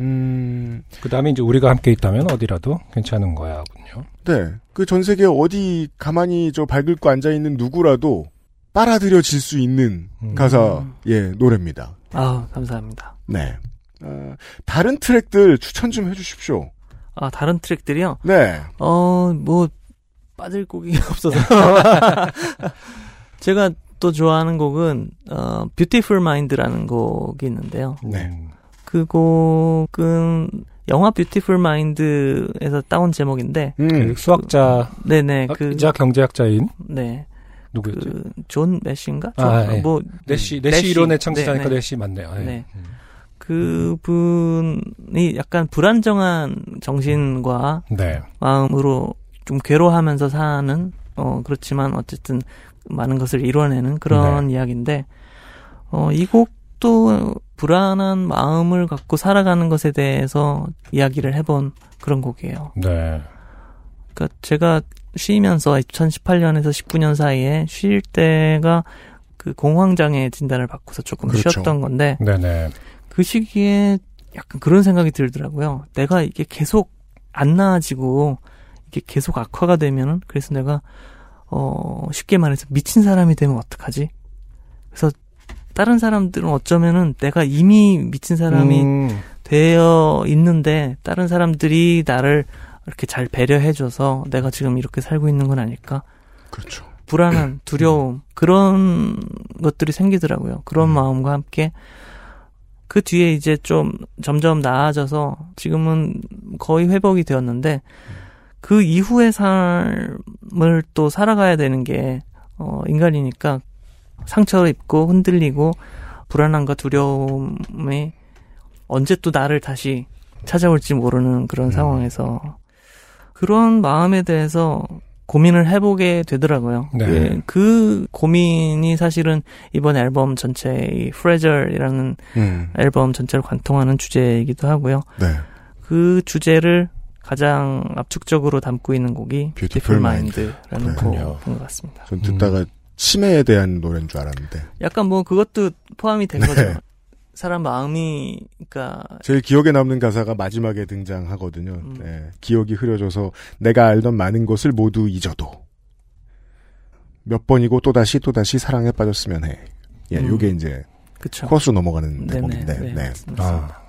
음, 그 다음에 이제 우리가 함께 있다면 어디라도 괜찮은 거야, 군요. 네. 그 전 세계 어디 가만히 저 발긁고 앉아있는 누구라도 빨아들여질 수 있는 음. 가사의 노래입니다. 아, 감사합니다. 네. 어, 다른 트랙들 추천 좀 해주십시오. 아, 다른 트랙들이요? 네. 어, 뭐, 빠질 곡이 없어서. 제가 또 좋아하는 곡은, 어, Beautiful Mind라는 곡이 있는데요. 네. 음. 그 곡은 영화 Beautiful Mind에서 따온 제목인데, 그 음, 수학자, 네네, 그, 자 경제학자인 네, 누구였죠? 그, 존 메시인가? 아, 존- 예. 뭐, 내시, 네, 내시 내시. 이론의 창시자니까 네, 네. 내시 맞네요. 예. 네. 음. 그 분이 약간 불안정한 정신과 네. 마음으로 좀 괴로워하면서 사는 어 그렇지만 어쨌든 많은 것을 이뤄내는 그런 네. 이야기인데 어이 곡도 불안한 마음을 갖고 살아가는 것에 대해서 이야기를 해본 그런 곡이에요. 네. 그러니까 제가 쉬면서 2018년에서 19년 사이에 쉴 때가 그 공황장애 진단을 받고서 조금 그렇죠. 쉬었던 건데 네네. 그 시기에 약간 그런 생각이 들더라고요. 내가 이게 계속 안 나아지고 이게 계속 악화가 되면은 그래서 내가 어 쉽게 말해서 미친 사람이 되면 어떡하지? 그래서 다른 사람들은 어쩌면은 내가 이미 미친 사람이 음, 되어 있는데 다른 사람들이 나를 이렇게 잘 배려해줘서 내가 지금 이렇게 살고 있는 건 아닐까? 그렇죠. 불안한 두려움 그런 것들이 생기더라고요. 그런 음. 마음과 함께 그 뒤에 이제 좀 점점 나아져서 지금은 거의 회복이 되었는데 그 이후의 삶을 또 살아가야 되는 게 어, 인간이니까 상처를 입고 흔들리고 불안함과 두려움이 언제 또 나를 다시 찾아올지 모르는 그런 상황에서 그런 마음에 대해서 고민을 해보게 되더라고요. 네. 예, 그 고민이 사실은 이번 앨범 전체의 프레절이라는 음. 앨범 전체를 관통하는 주제이기도 하고요. 네. 그 주제를 가장 압축적으로 담고 있는 곡이 Mind라는 그렇군요. 곡인 것 같습니다. 전 듣다가 치매에 대한 노래인 줄 알았는데 약간 뭐 그것도 포함이 된 네. 거죠. 사람 마음이 그러니까 제일 기억에 남는 가사가 마지막에 등장하거든요. 음. 네, 기억이 흐려져서 내가 알던 많은 것을 모두 잊어도 몇 번이고 또 다시 또 다시 사랑에 빠졌으면 해. 예, 음. 요게 이제 그쵸. 코러스로 넘어가는 대목인데. 네, 네. 아,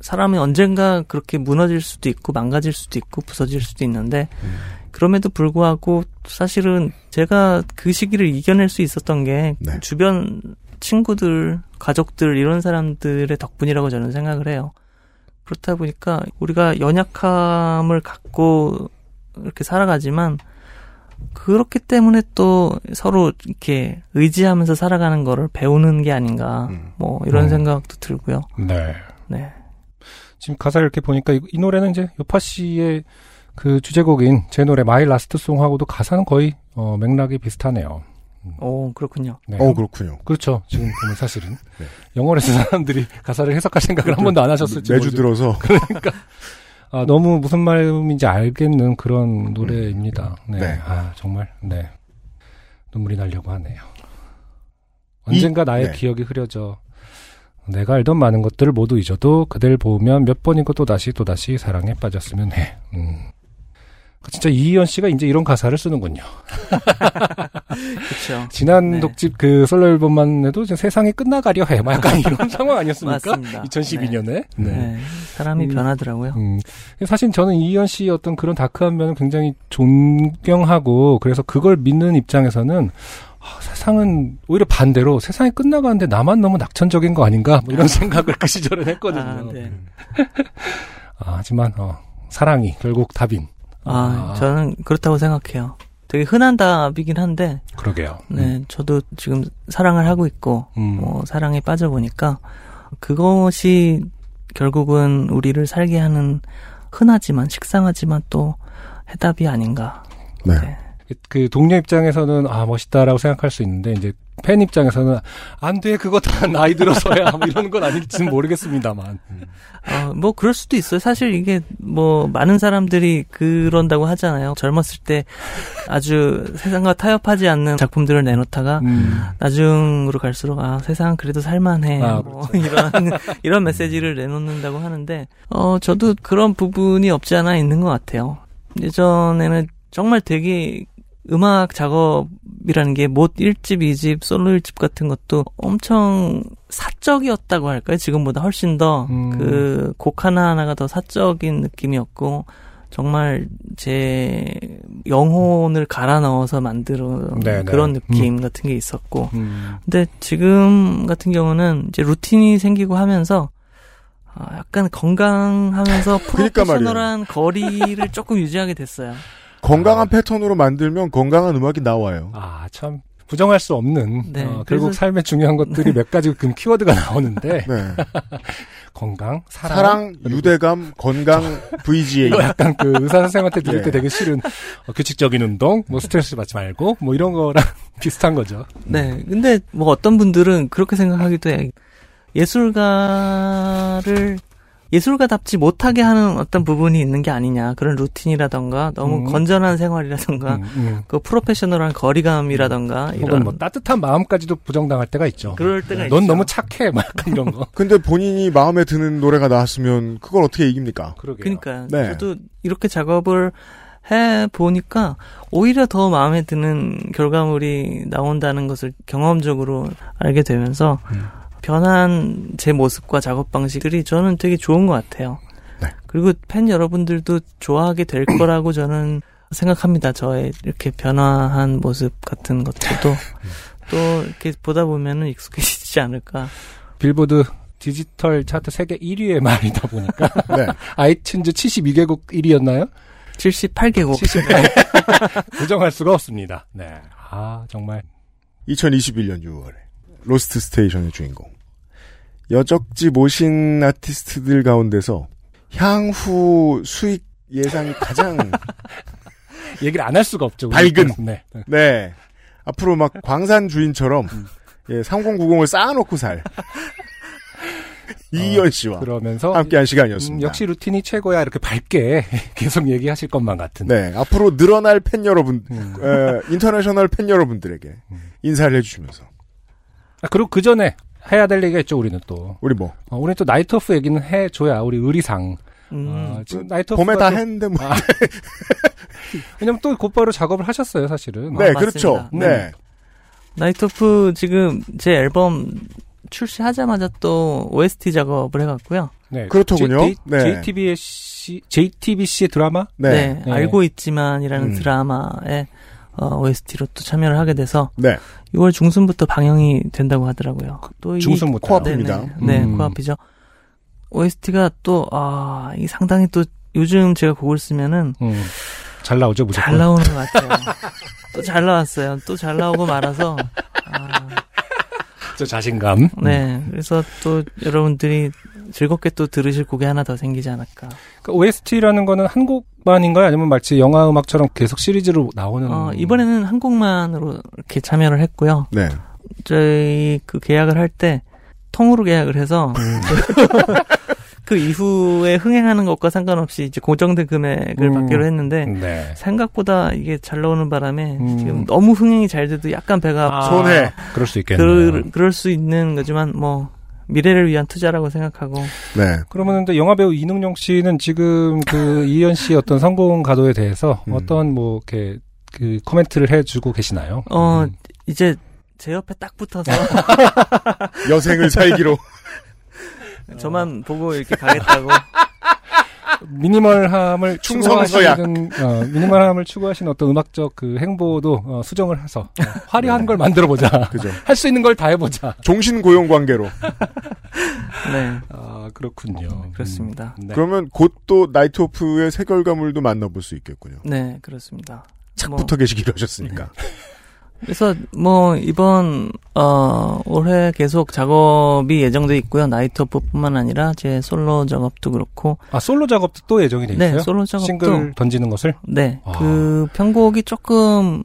사람이 언젠가 그렇게 무너질 수도 있고 망가질 수도 있고 부서질 수도 있는데 그럼에도 불구하고 사실은 제가 그 시기를 이겨낼 수 있었던 게 네. 주변 친구들, 가족들 이런 사람들의 덕분이라고 저는 생각을 해요. 그렇다 보니까 우리가 연약함을 갖고 이렇게 살아가지만 그렇기 때문에 또 서로 이렇게 의지하면서 살아가는 거를 배우는 게 아닌가 음. 뭐 이런 음. 생각도 들고요. 네. 네. 지금 가사를 이렇게 보니까 이, 이 노래는 이제 요파 씨의 그 주제곡인 제 노래 My Last Song하고도 가사는 거의 어, 맥락이 비슷하네요. 오, 그렇군요. 네. 어 그렇군요. 그렇죠. 지금 보면 사실은 네. 영어를 쓴 사람들이 가사를 해석할 생각을 한 번도 안 하셨을지 매주 모르죠. 들어서 아, 너무 무슨 말인지 알겠는 그런 노래입니다. 네. 네. 아, 정말, 네. 눈물이 나려고 하네요. 언젠가 나의 네. 기억이 흐려져. 내가 알던 많은 것들을 모두 잊어도 그댈 보면 몇 번이고 또다시 또다시 사랑에 빠졌으면 해. 음. 진짜 이희연 씨가 이제 이런 가사를 쓰는군요. 그렇죠. 지난 네. 독집 그 솔로 앨범만 해도 세상이 끝나가려 해. 막 약간 이런 상황 아니었습니까? 맞습니다. 2012년에. 네. 사람이 음. 변하더라고요. 음, 사실 저는 이희연 씨의 어떤 그런 다크한 면을 굉장히 존경하고 그래서 그걸 믿는 입장에서는 아, 세상은 오히려 반대로 세상이 끝나가는데 나만 너무 낙천적인 거 아닌가 뭐 이런 생각을 그 시절엔 했거든요. 아, 네. 아, 하지만 어, 사랑이 결국 답인. 아, 저는 그렇다고 생각해요. 되게 흔한 답이긴 한데, 그러게요. 네, 저도 지금 사랑을 하고 있고, 음. 뭐, 사랑에 빠져보니까, 그것이 결국은 우리를 살게 하는 흔하지만, 식상하지만 또 해답이 아닌가. 네. 네. 그- 그 동료 입장에서는 아 멋있다라고 생각할 수 있는데 이제 팬 입장에서는 안 돼 그거 다 나이 들어서야 뭐 이런 건 아닐지는 모르겠습니다만. 어, 뭐, 그럴 수도 있어요. 사실 이게, 뭐, 많은 사람들이 그런다고 하잖아요. 젊었을 때 아주 세상과 타협하지 않는 작품들을 내놓다가, 음. 나중으로 갈수록, 아, 세상은 그래도 살만해. 아, 뭐, 이런, 이런 메시지를 내놓는다고 하는데, 어, 저도 그런 부분이 없지 않아 있는 것 같아요. 예전에는 정말 되게 음악 작업이라는 게 못 1집, 2집, 솔로 1집 같은 것도 엄청 사적이었다고 할까요? 지금보다 훨씬 더 음. 그곡 하나하나가 더 사적인 느낌이었고 정말 제 영혼을 갈아 넣어서 만들어 네, 네. 그런 느낌 같은 게 있었고 음. 근데 지금 같은 경우는 이제 루틴이 생기고 하면서 아, 약간 건강하면서 그러니까 프로페셔널한 거리를 조금 유지하게 됐어요. 건강한 패턴으로 만들면 건강한 음악이 나와요. 아, 참. 부정할 수 없는 네, 어, 그래서- 결국 삶의 중요한 것들이 몇 가지 그 키워드가 나오는데 네. 건강, 사랑, 사랑, 유대감, 건강, VGA. 약간 그 의사 선생한테 들을 예. 때 되게 싫은 어, 규칙적인 운동, 뭐 스트레스 받지 말고 뭐 이런 거랑 비슷한 거죠. 네. 근데 뭐 어떤 분들은 그렇게 생각하기도 해. 예술가를 예술가답지 못하게 하는 어떤 부분이 있는 게 아니냐. 그런 루틴이라던가 너무 음. 건전한 생활이라던가 음, 음. 그 프로페셔널한 거리감이라던가 혹은 이런 뭐 따뜻한 마음까지도 부정당할 때가 있죠. 그럴 때가 넌 있죠. 너무 착해, 막 약간 이런 거. 근데 본인이 마음에 드는 노래가 나왔으면 그걸 어떻게 이깁니까? 그러게요. 그러니까 네. 저도 이렇게 작업을 해 보니까 오히려 더 마음에 드는 결과물이 나온다는 것을 경험적으로 알게 되면서 음. 변한 제 모습과 작업 방식들이 저는 되게 좋은 것 같아요. 네. 그리고 팬 여러분들도 좋아하게 될 거라고 저는 생각합니다. 저의 이렇게 변화한 모습 같은 것들도 또 이렇게 보다 보면은 익숙해지지 않을까. 빌보드 디지털 차트 세계 1위의 말이다 보니까 네. iTunes 72개국 1위였나요? 78개국. 78. 부정할 수가 없습니다. 네. 아, 정말 2021년 6월에 Lost Station의 주인공 여적지 모신 아티스트들 가운데서 향후 수익 예상이 가장 얘기를 안 할 수가 없죠. 밝은. 네. 네 앞으로 막 광산 주인처럼 예 3090을 쌓아놓고 살 이이언 씨와 그러면서 함께한 음, 시간이었습니다. 역시 루틴이 최고야 이렇게 밝게 계속 얘기하실 것만 같은. 네 앞으로 늘어날 팬 여러분 음. 에, international 팬 여러분들에게 인사를 해주시면서 아, 그리고 그 전에 해야 될 얘기가 있죠. 우리는 또. 우리 뭐 어, 우리 또 Night Off 얘기는 해줘야 우리 의리상. 음. 어, 지금 Night Off 봄에 다 했는데 뭐 아, 왜냐면 또 곧바로 작업을 하셨어요, 사실은. 네 아, 그렇죠 맞습니다. 네 Night Off 지금 제 앨범 출시하자마자 또 OST 작업을 해갔고요. 네. 그렇더군요. J, 네. JTBC, JTBC 드라마? 네. 네, 알고 있지만이라는 음. 드라마에 어, OST로 또 참여를 하게 돼서 네. 6월 중순부터 방영이 된다고 하더라고요. 또이 중순부터. 코앞입니다. 네네. 네, 음. 코앞이죠. OST가 또, 아, 이 상당히 또, 요즘 제가 곡을 쓰면은 음. 잘 나오죠, 무조건. 잘 나오는 것 같아요. 또 잘 나왔어요. 또 잘 나오고 말아서, 아, 저 자신감. 네. 그래서 또 여러분들이 즐겁게 또 들으실 곡이 하나 더 생기지 않을까. 그 OST라는 거는 한 곡만인가요? 아니면 마치 영화 음악처럼 계속 시리즈로 나오는? 어, 이번에는 한 곡만으로 이렇게 참여를 했고요. 네. 저희 그 계약을 할 때 통으로 계약을 해서 음. 그 이후에 흥행하는 것과 상관없이 이제 고정된 금액을 음. 받기로 했는데 네. 생각보다 이게 잘 나오는 바람에 음. 지금 너무 흥행이 잘 돼도 약간 배가 아, 손해. 그럴 수 있겠네요. 그럴, 그럴 수 있는 거지만 뭐 미래를 위한 투자라고 생각하고 네. 그러면 근데 영화 배우 이능용 씨는 지금 그 이현 씨의 어떤 성공 가도에 대해서 음. 어떤 뭐 이렇게 그 코멘트를 해주고 계시나요? 어 음. 이제 제 옆에 딱 붙어서 여생을 살기로. 저만 보고 이렇게 가겠다고 미니멀함을 충성서약. 추구하시는 어, 미니멀함을 추구하시는 어떤 음악적 그 행보도 어, 수정을 해서 어, 화려한 걸 만들어 보자. 그죠. 할 수 있는 걸 다 해보자. 종신 고용 관계로. 네 아 그렇군요. 그렇습니다. 음, 네. 그러면 곧 또 나이트 오프의 새 결과물도 만나볼 수 있겠군요. 네 그렇습니다. 착 뭐, 붙어 계시기로 하셨으니까. 그래서 뭐 이번 어 올해 계속 작업이 예정돼 있고요. 나이트오프뿐만 아니라 제 솔로 작업도 그렇고 아 솔로 작업도 또 예정이 돼 있어요? 네 솔로 작업도 싱글 던지는 것을? 네 아. 그 편곡이 조금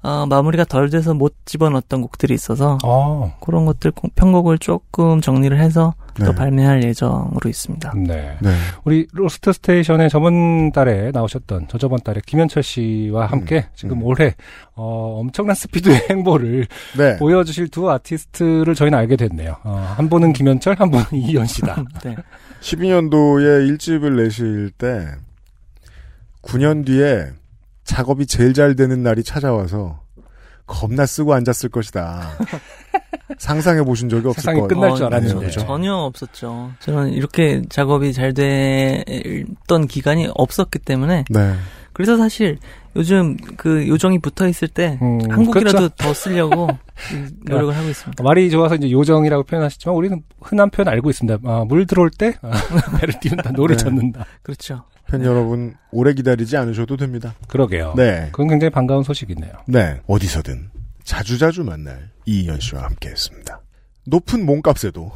어 마무리가 덜 돼서 못 집어넣었던 곡들이 있어서 아, 그런 것들 공- 편곡을 조금 정리를 해서 네. 또 발매할 예정으로 있습니다. 네. 네. 우리 Lost Station에 저번 달에 나오셨던 저저번 달에 김현철 씨와 함께 지금 음. 올해 어, 엄청난 스피드의 행보를 네. 보여주실 두 아티스트를 저희는 알게 됐네요. 어, 한 분은 김현철, 한 분은 이이언 씨다. 네. 12년도에 1집을 내실 때 9년 뒤에 작업이 제일 잘 되는 날이 찾아와서 겁나 쓰고 앉았을 것이다. 상상해 보신 적이 없을 거예요. 끝날 줄 알았네요, 네, 그죠? 전혀 없었죠. 저는 이렇게 작업이 잘 됐던 기간이 없었기 때문에 네. 그래서 사실 요즘 그 요정이 붙어 있을 때 음, 한 곡이라도 그렇죠. 더 쓰려고 노력을 하고 있습니다. 말이 좋아서 이제 요정이라고 표현하시지만 우리는 흔한 표현 알고 있습니다. 아, 물 들어올 때 아, 배를 띄운다, 노를 네. 젓는다. 그렇죠. 팬 여러분 오래 기다리지 않으셔도 됩니다. 그러게요. 네. 그건 굉장히 반가운 소식이네요. 네. 어디서든 자주자주 만날 이희연 씨와 함께했습니다. 높은 몸값에도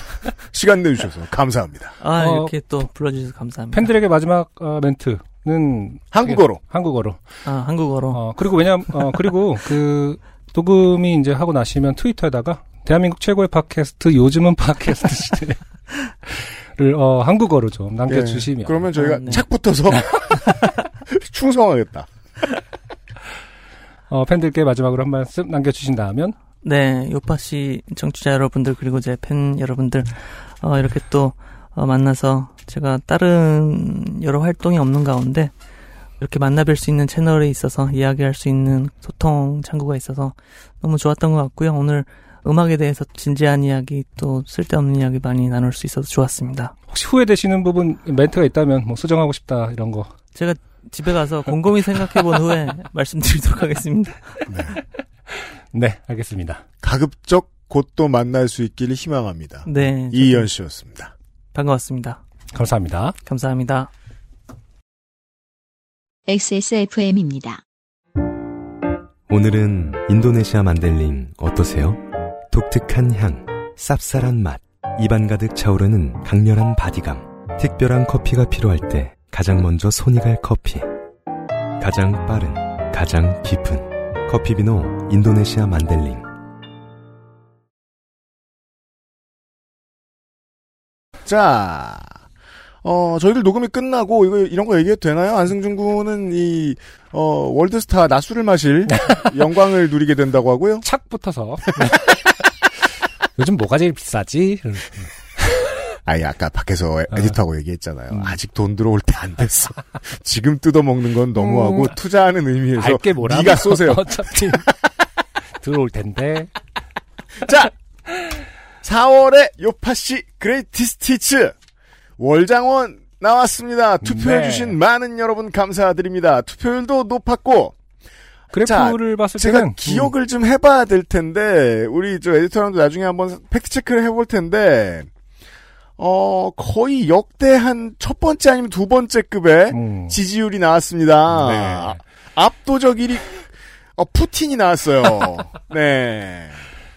시간 내주셔서 감사합니다. 아 어, 이렇게 또 불러주셔서 감사합니다. 팬들에게 마지막 어, 멘트는 한국어로. 한국어로. 아 한국어로 어, 그리고 왜냐면, 어, 그리고 그, 녹음이 이제 하고 나시면 트위터에다가 대한민국 최고의 팟캐스트, 요즘은 팟캐스트 시대 를, 어, 한국어로 좀 남겨주시면. 예, 그러면 저희가 아, 네. 착 붙어서 충성하겠다. 어, 팬들께 마지막으로 한 말씀 남겨주신다면, 네 요파 씨 청취자 여러분들 그리고 제 팬 여러분들 어, 이렇게 또 어, 만나서 제가 다른 여러 활동이 없는 가운데 이렇게 만나뵐 수 있는 채널에 있어서 이야기할 수 있는 소통 창구가 있어서 너무 좋았던 것 같고요. 오늘 음악에 대해서 진지한 이야기 또 쓸데없는 이야기 많이 나눌 수 있어서 좋았습니다. 혹시 후회되시는 부분, 멘트가 있다면, 뭐, 수정하고 싶다, 이런 거. 제가 집에 가서 곰곰이 생각해 본 후에 말씀드리도록 하겠습니다. 네, 알겠습니다. 가급적 곧 또 만날 수 있기를 희망합니다. 네. 이희연 씨였습니다. 반가웠습니다. 감사합니다. 감사합니다. XSFM입니다. 오늘은 인도네시아 만델링 어떠세요? 독특한 향, 쌉쌀한 맛, 입안 가득 차오르는 강렬한 바디감. 특별한 커피가 필요할 때 가장 먼저 손이 갈 커피. 가장 빠른, 가장 깊은 커피비노 인도네시아 만델링. 자, 어, 저희들 녹음이 끝나고, 이거, 이런 거 얘기해도 되나요? 안승준 군은 이, 어, 월드스타 낮술을 마실 영광을 누리게 된다고 하고요. 착 붙어서. 요즘 뭐가 제일 비싸지? 아니, 아까 밖에서 에디터하고 얘기했잖아요. 음. 아직 돈 들어올 때 안 됐어. 지금 뜯어먹는 건 너무하고, 음. 투자하는 의미에서. 알게 뭐라. 네가 쏘세요. 어차피 들어올 텐데. 자! 4월에 요팟시 Greatest Hits 월장원 나왔습니다. 투표해주신 네. 많은 여러분 감사드립니다. 투표율도 높았고, 그래프를 봤을 제가 때는 기억을 좀 해봐야 될 텐데, 우리 저 에디터랑도 나중에 한번 팩트 체크를 해볼 텐데, 어, 거의 역대 한 첫 번째 아니면 두 번째 급의 음, 지지율이 나왔습니다. 네. 압도적 1위, 어, 푸틴이 나왔어요. 네.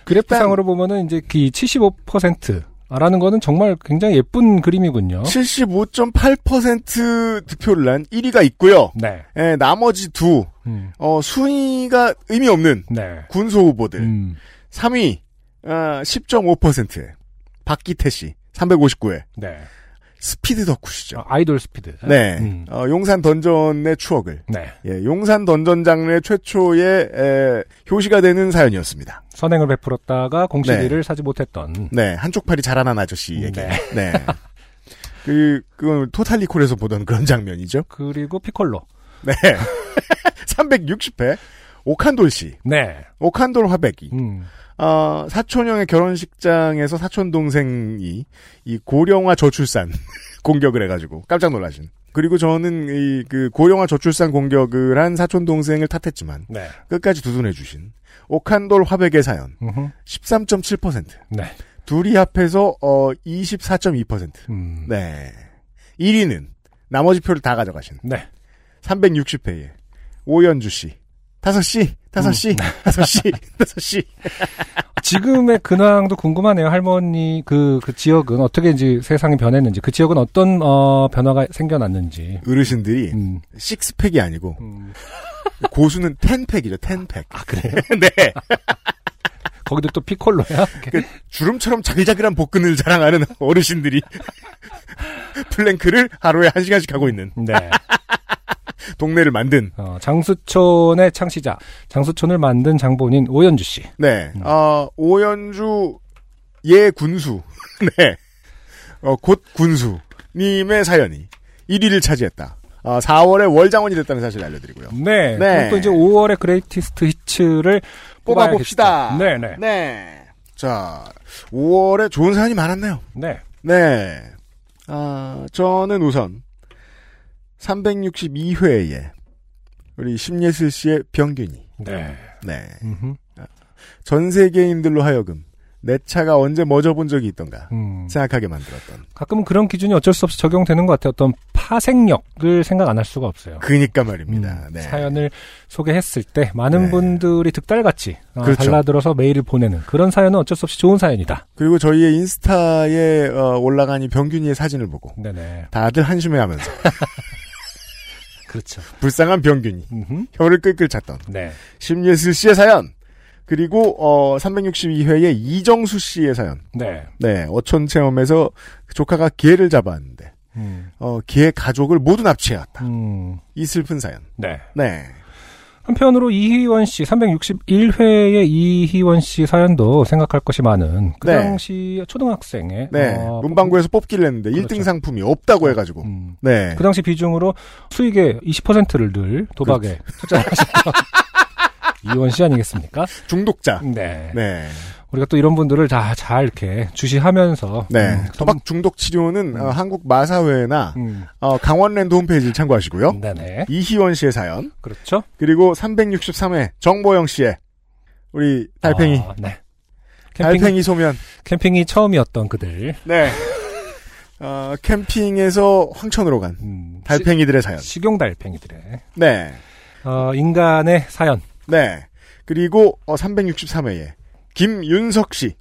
그래프상으로 보면은 이제 그 75% 라는 거는 정말 굉장히 예쁜 그림이군요. 75.8% 득표를 난 1위가 있고요. 네. 예, 나머지 두, 음, 어, 순위가 의미 없는 네. 군소 후보들. 음, 3위, 어, 10.5%에 박기태 씨, 359회. 네. 스피드 덕후시죠. 어, 아이돌 스피드. 네. 음, 어, 용산 던전의 추억을. 네. 예, 용산 던전 장르 최초의 에, 효시가 되는 사연이었습니다. 선행을 베풀었다가 공식 네. 1위를 사지 못했던. 네, 한쪽 팔이 자라난 아저씨에게. 네. 네. 그, 그건 토탈리콜에서 보던 그런 장면이죠. 그리고 피콜로. 네. 360회, 오칸돌 씨. 네. 오칸돌 화백이. 음, 어, 사촌형의 결혼식장에서 사촌 동생이 이 고령화 저출산 공격을 해가지고 깜짝 놀라신. 그리고 저는 이 그 고령화 저출산 공격을 한 사촌 동생을 탓했지만 네. 끝까지 두둔해 주신 오칸돌 화백의 사연 음흠. 13.7%. 네. 둘이 합해서 어 24.2%. 음, 네. 1위는 나머지 표를 다 가져가신 네. 360회에 오연주 씨. 5시, 5시, 5시, 5시. 지금의 근황도 궁금하네요. 할머니 그, 그 지역은 어떻게 이제 세상이 변했는지, 그 지역은 어떤, 어, 변화가 생겨났는지. 어르신들이 음, 식스팩이 아니고 음. 고수는 텐팩이죠, 텐팩. 아, 그래요? 네. 거기도 또 피콜로야? 그 주름처럼 자글자글한 복근을 자랑하는 어르신들이 플랭크를 하루에 한 시간씩 하고 있는 네. 동네를 만든. 어, 장수촌의 창시자, 장수촌을 만든 장본인 오연주 씨. 네. 음. 어, 오연주 예 군수. 네. 어, 곧 군수님의 사연이 1위를 차지했다. 아, 4월에 월장원이 됐다는 사실을 알려드리고요. 네. 네. 또 이제 5월의 Greatest Hits를 뽑아봅시다. 네 네. 네. 자, 5월에 좋은 사연이 많았네요. 네. 네. 아, 저는 우선 362회에 우리 심예슬 씨의 병균이 네. 네. 음흠. 전 세계인들로 하여금 내 차가 언제 멎어 본 적이 있던가 음. 생각하게 만들었던. 가끔은 그런 기준이 어쩔 수 없이 적용되는 것 같아요. 어떤 파생력을 생각 안 할 수가 없어요. 그니까 말입니다. 음, 네. 사연을 소개했을 때 많은 네. 분들이 득달같이 어, 그렇죠. 달라들어서 메일을 보내는 그런 사연은 어쩔 수 없이 좋은 사연이다. 그리고 저희의 인스타에 어, 올라간 이 병균이의 사진을 보고 네네. 다들 한심해하면서 그렇죠. 불쌍한 병균이 음흠. 혀를 끌끌 찼던 네. 심예슬 씨의 사연 그리고 어 362회의 이정수 씨의 사연. 네. 네, 어촌 체험에서 조카가 개를 잡았는데 음. 어, 개 가족을 모두 납치해왔다. 음. 이 슬픈 사연. 네. 네. 한편으로 이희원 씨 361회의 이희원 씨 사연도 생각할 것이 많은 그 네. 당시 초등학생의 네. 어, 문방구에서 뽑기를 했는데 그렇죠. 1등 상품이 없다고 해가지고. 음. 네. 그 당시 비중으로 수익의 20%를 늘 도박에 투자하셨던 이원 씨 아니겠습니까? 중독자. 네. 네. 우리가 또 이런 분들을 다 잘 이렇게 주시하면서 네. 음, 도박 중독 치료는 음. 어, 한국 마사회나 음, 어, 강원랜드 홈페이지를 참고하시고요. 네네. 이희원 씨의 사연 그렇죠. 그리고 363회 정보영 씨의 우리 달팽이 아, 네. 캠핑, 달팽이 소면 캠핑이 처음이었던 그들. 네. 어, 캠핑에서 황천으로 간 음, 달팽이들의 사연. 시, 식용 달팽이들의 네. 어, 인간의 사연. 네. 그리고 어, 363회에 김윤석 씨.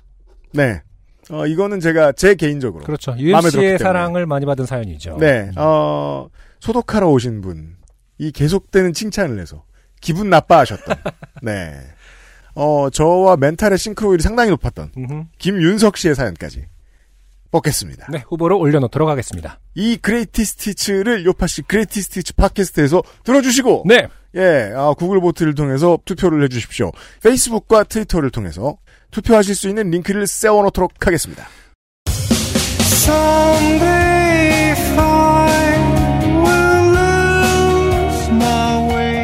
네. 어, 이거는 제가 제 개인적으로. 그렇죠. UMC의 사랑을 많이 받은 사연이죠. 네, 어, 소독하러 오신 분, 이 계속되는 칭찬을 해서 기분 나빠하셨던, 네. 어, 저와 멘탈의 싱크로율이 상당히 높았던. 김윤석 씨의 사연까지 뽑겠습니다. 네, 후보로 올려놓도록 하겠습니다. 이 Greatest Hits를 요팟시 Greatest Hits 팟캐스트에서 들어주시고, 네. 예, 아, 구글 vote를 통해서 투표를 해주십시오. 페이스북과 트위터를 통해서 투표하실 수 있는 링크를 세워놓도록 하겠습니다.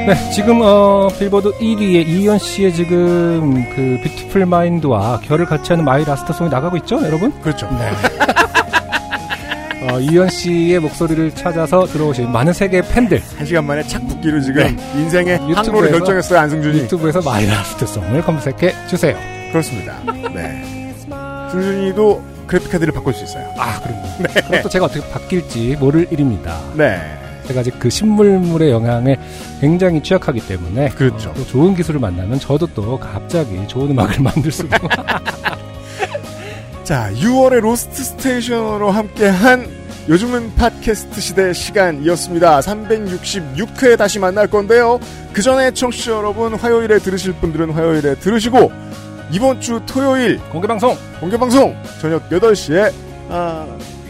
네, 지금 어 빌보드 1위의 이이언 씨의 지금 그 Beautiful Mind와 결을 같이 하는 My Last Song이 나가고 있죠, 여러분? 그렇죠. 네. 어, 이이언 씨의 목소리를 찾아서 들어오신 많은 세계 팬들 한 시간 만에 착 붙기로 지금 인생의 유튜브에서- 항로를 결정했어요, 안승준이. 유튜브에서 My Last Song을 검색해 주세요. 그렇습니다. 네. 승준이도 그래픽 카드를 바꿀 수 있어요. 아, 그럼요. 그럼 또 제가 어떻게 바뀔지 모를 일입니다. 네. 제가 아직 그 신문물의 영향에 굉장히 취약하기 때문에 그렇죠. 어, 또 좋은 기술을 만나면 저도 또 갑자기 좋은 음악을 만들 수가 자, 6월의 Lost Station으로 함께한 요즘은 팟캐스트 시대 시간이었습니다. 366회 다시 만날 건데요. 그 전에 청취자 여러분 화요일에 들으실 분들은 화요일에 들으시고 이번 주 토요일 공개 방송 공개 방송 저녁 8시에 아,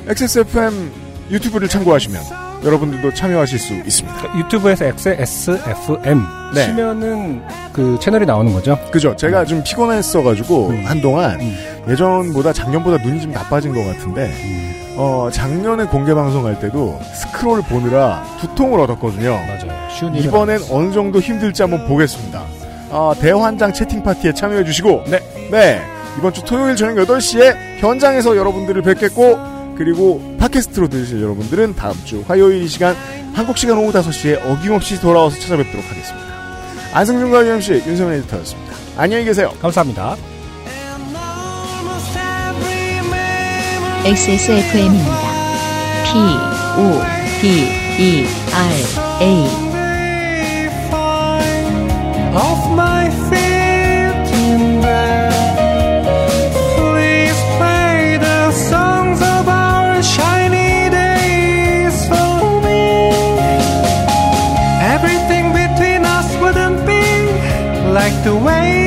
XSFM 유튜브를 참고하시면 여러분들도 참여하실 수 있습니다. 유튜브에서 XSFM 네. 치면은 그 채널이 나오는 거죠. 그죠? 제가 좀 피곤했어가지고 음. 한동안 음. 예전보다 작년보다 눈이 좀 나빠진 것 같은데 어 작년에 공개 방송할 때도 스크롤 보느라 두통을 얻었거든요. 맞아요. 이번엔. 어느 정도 힘들지 한번 보겠습니다. 아, 대환장 채팅 파티에 참여해 주시고 네. 네 이번 주 토요일 저녁 8시에 현장에서 여러분들을 뵙겠고 그리고 팟캐스트로 들으실 여러분들은 다음 주 화요일 이 시간 한국 시간 오후 5시에 어김없이 돌아와서 찾아뵙도록 하겠습니다. 안승준과 유엠씨 윤세민 에디터였습니다. 안녕히 계세요. 감사합니다. XSFM입니다. P, O, D, E, R, A. the way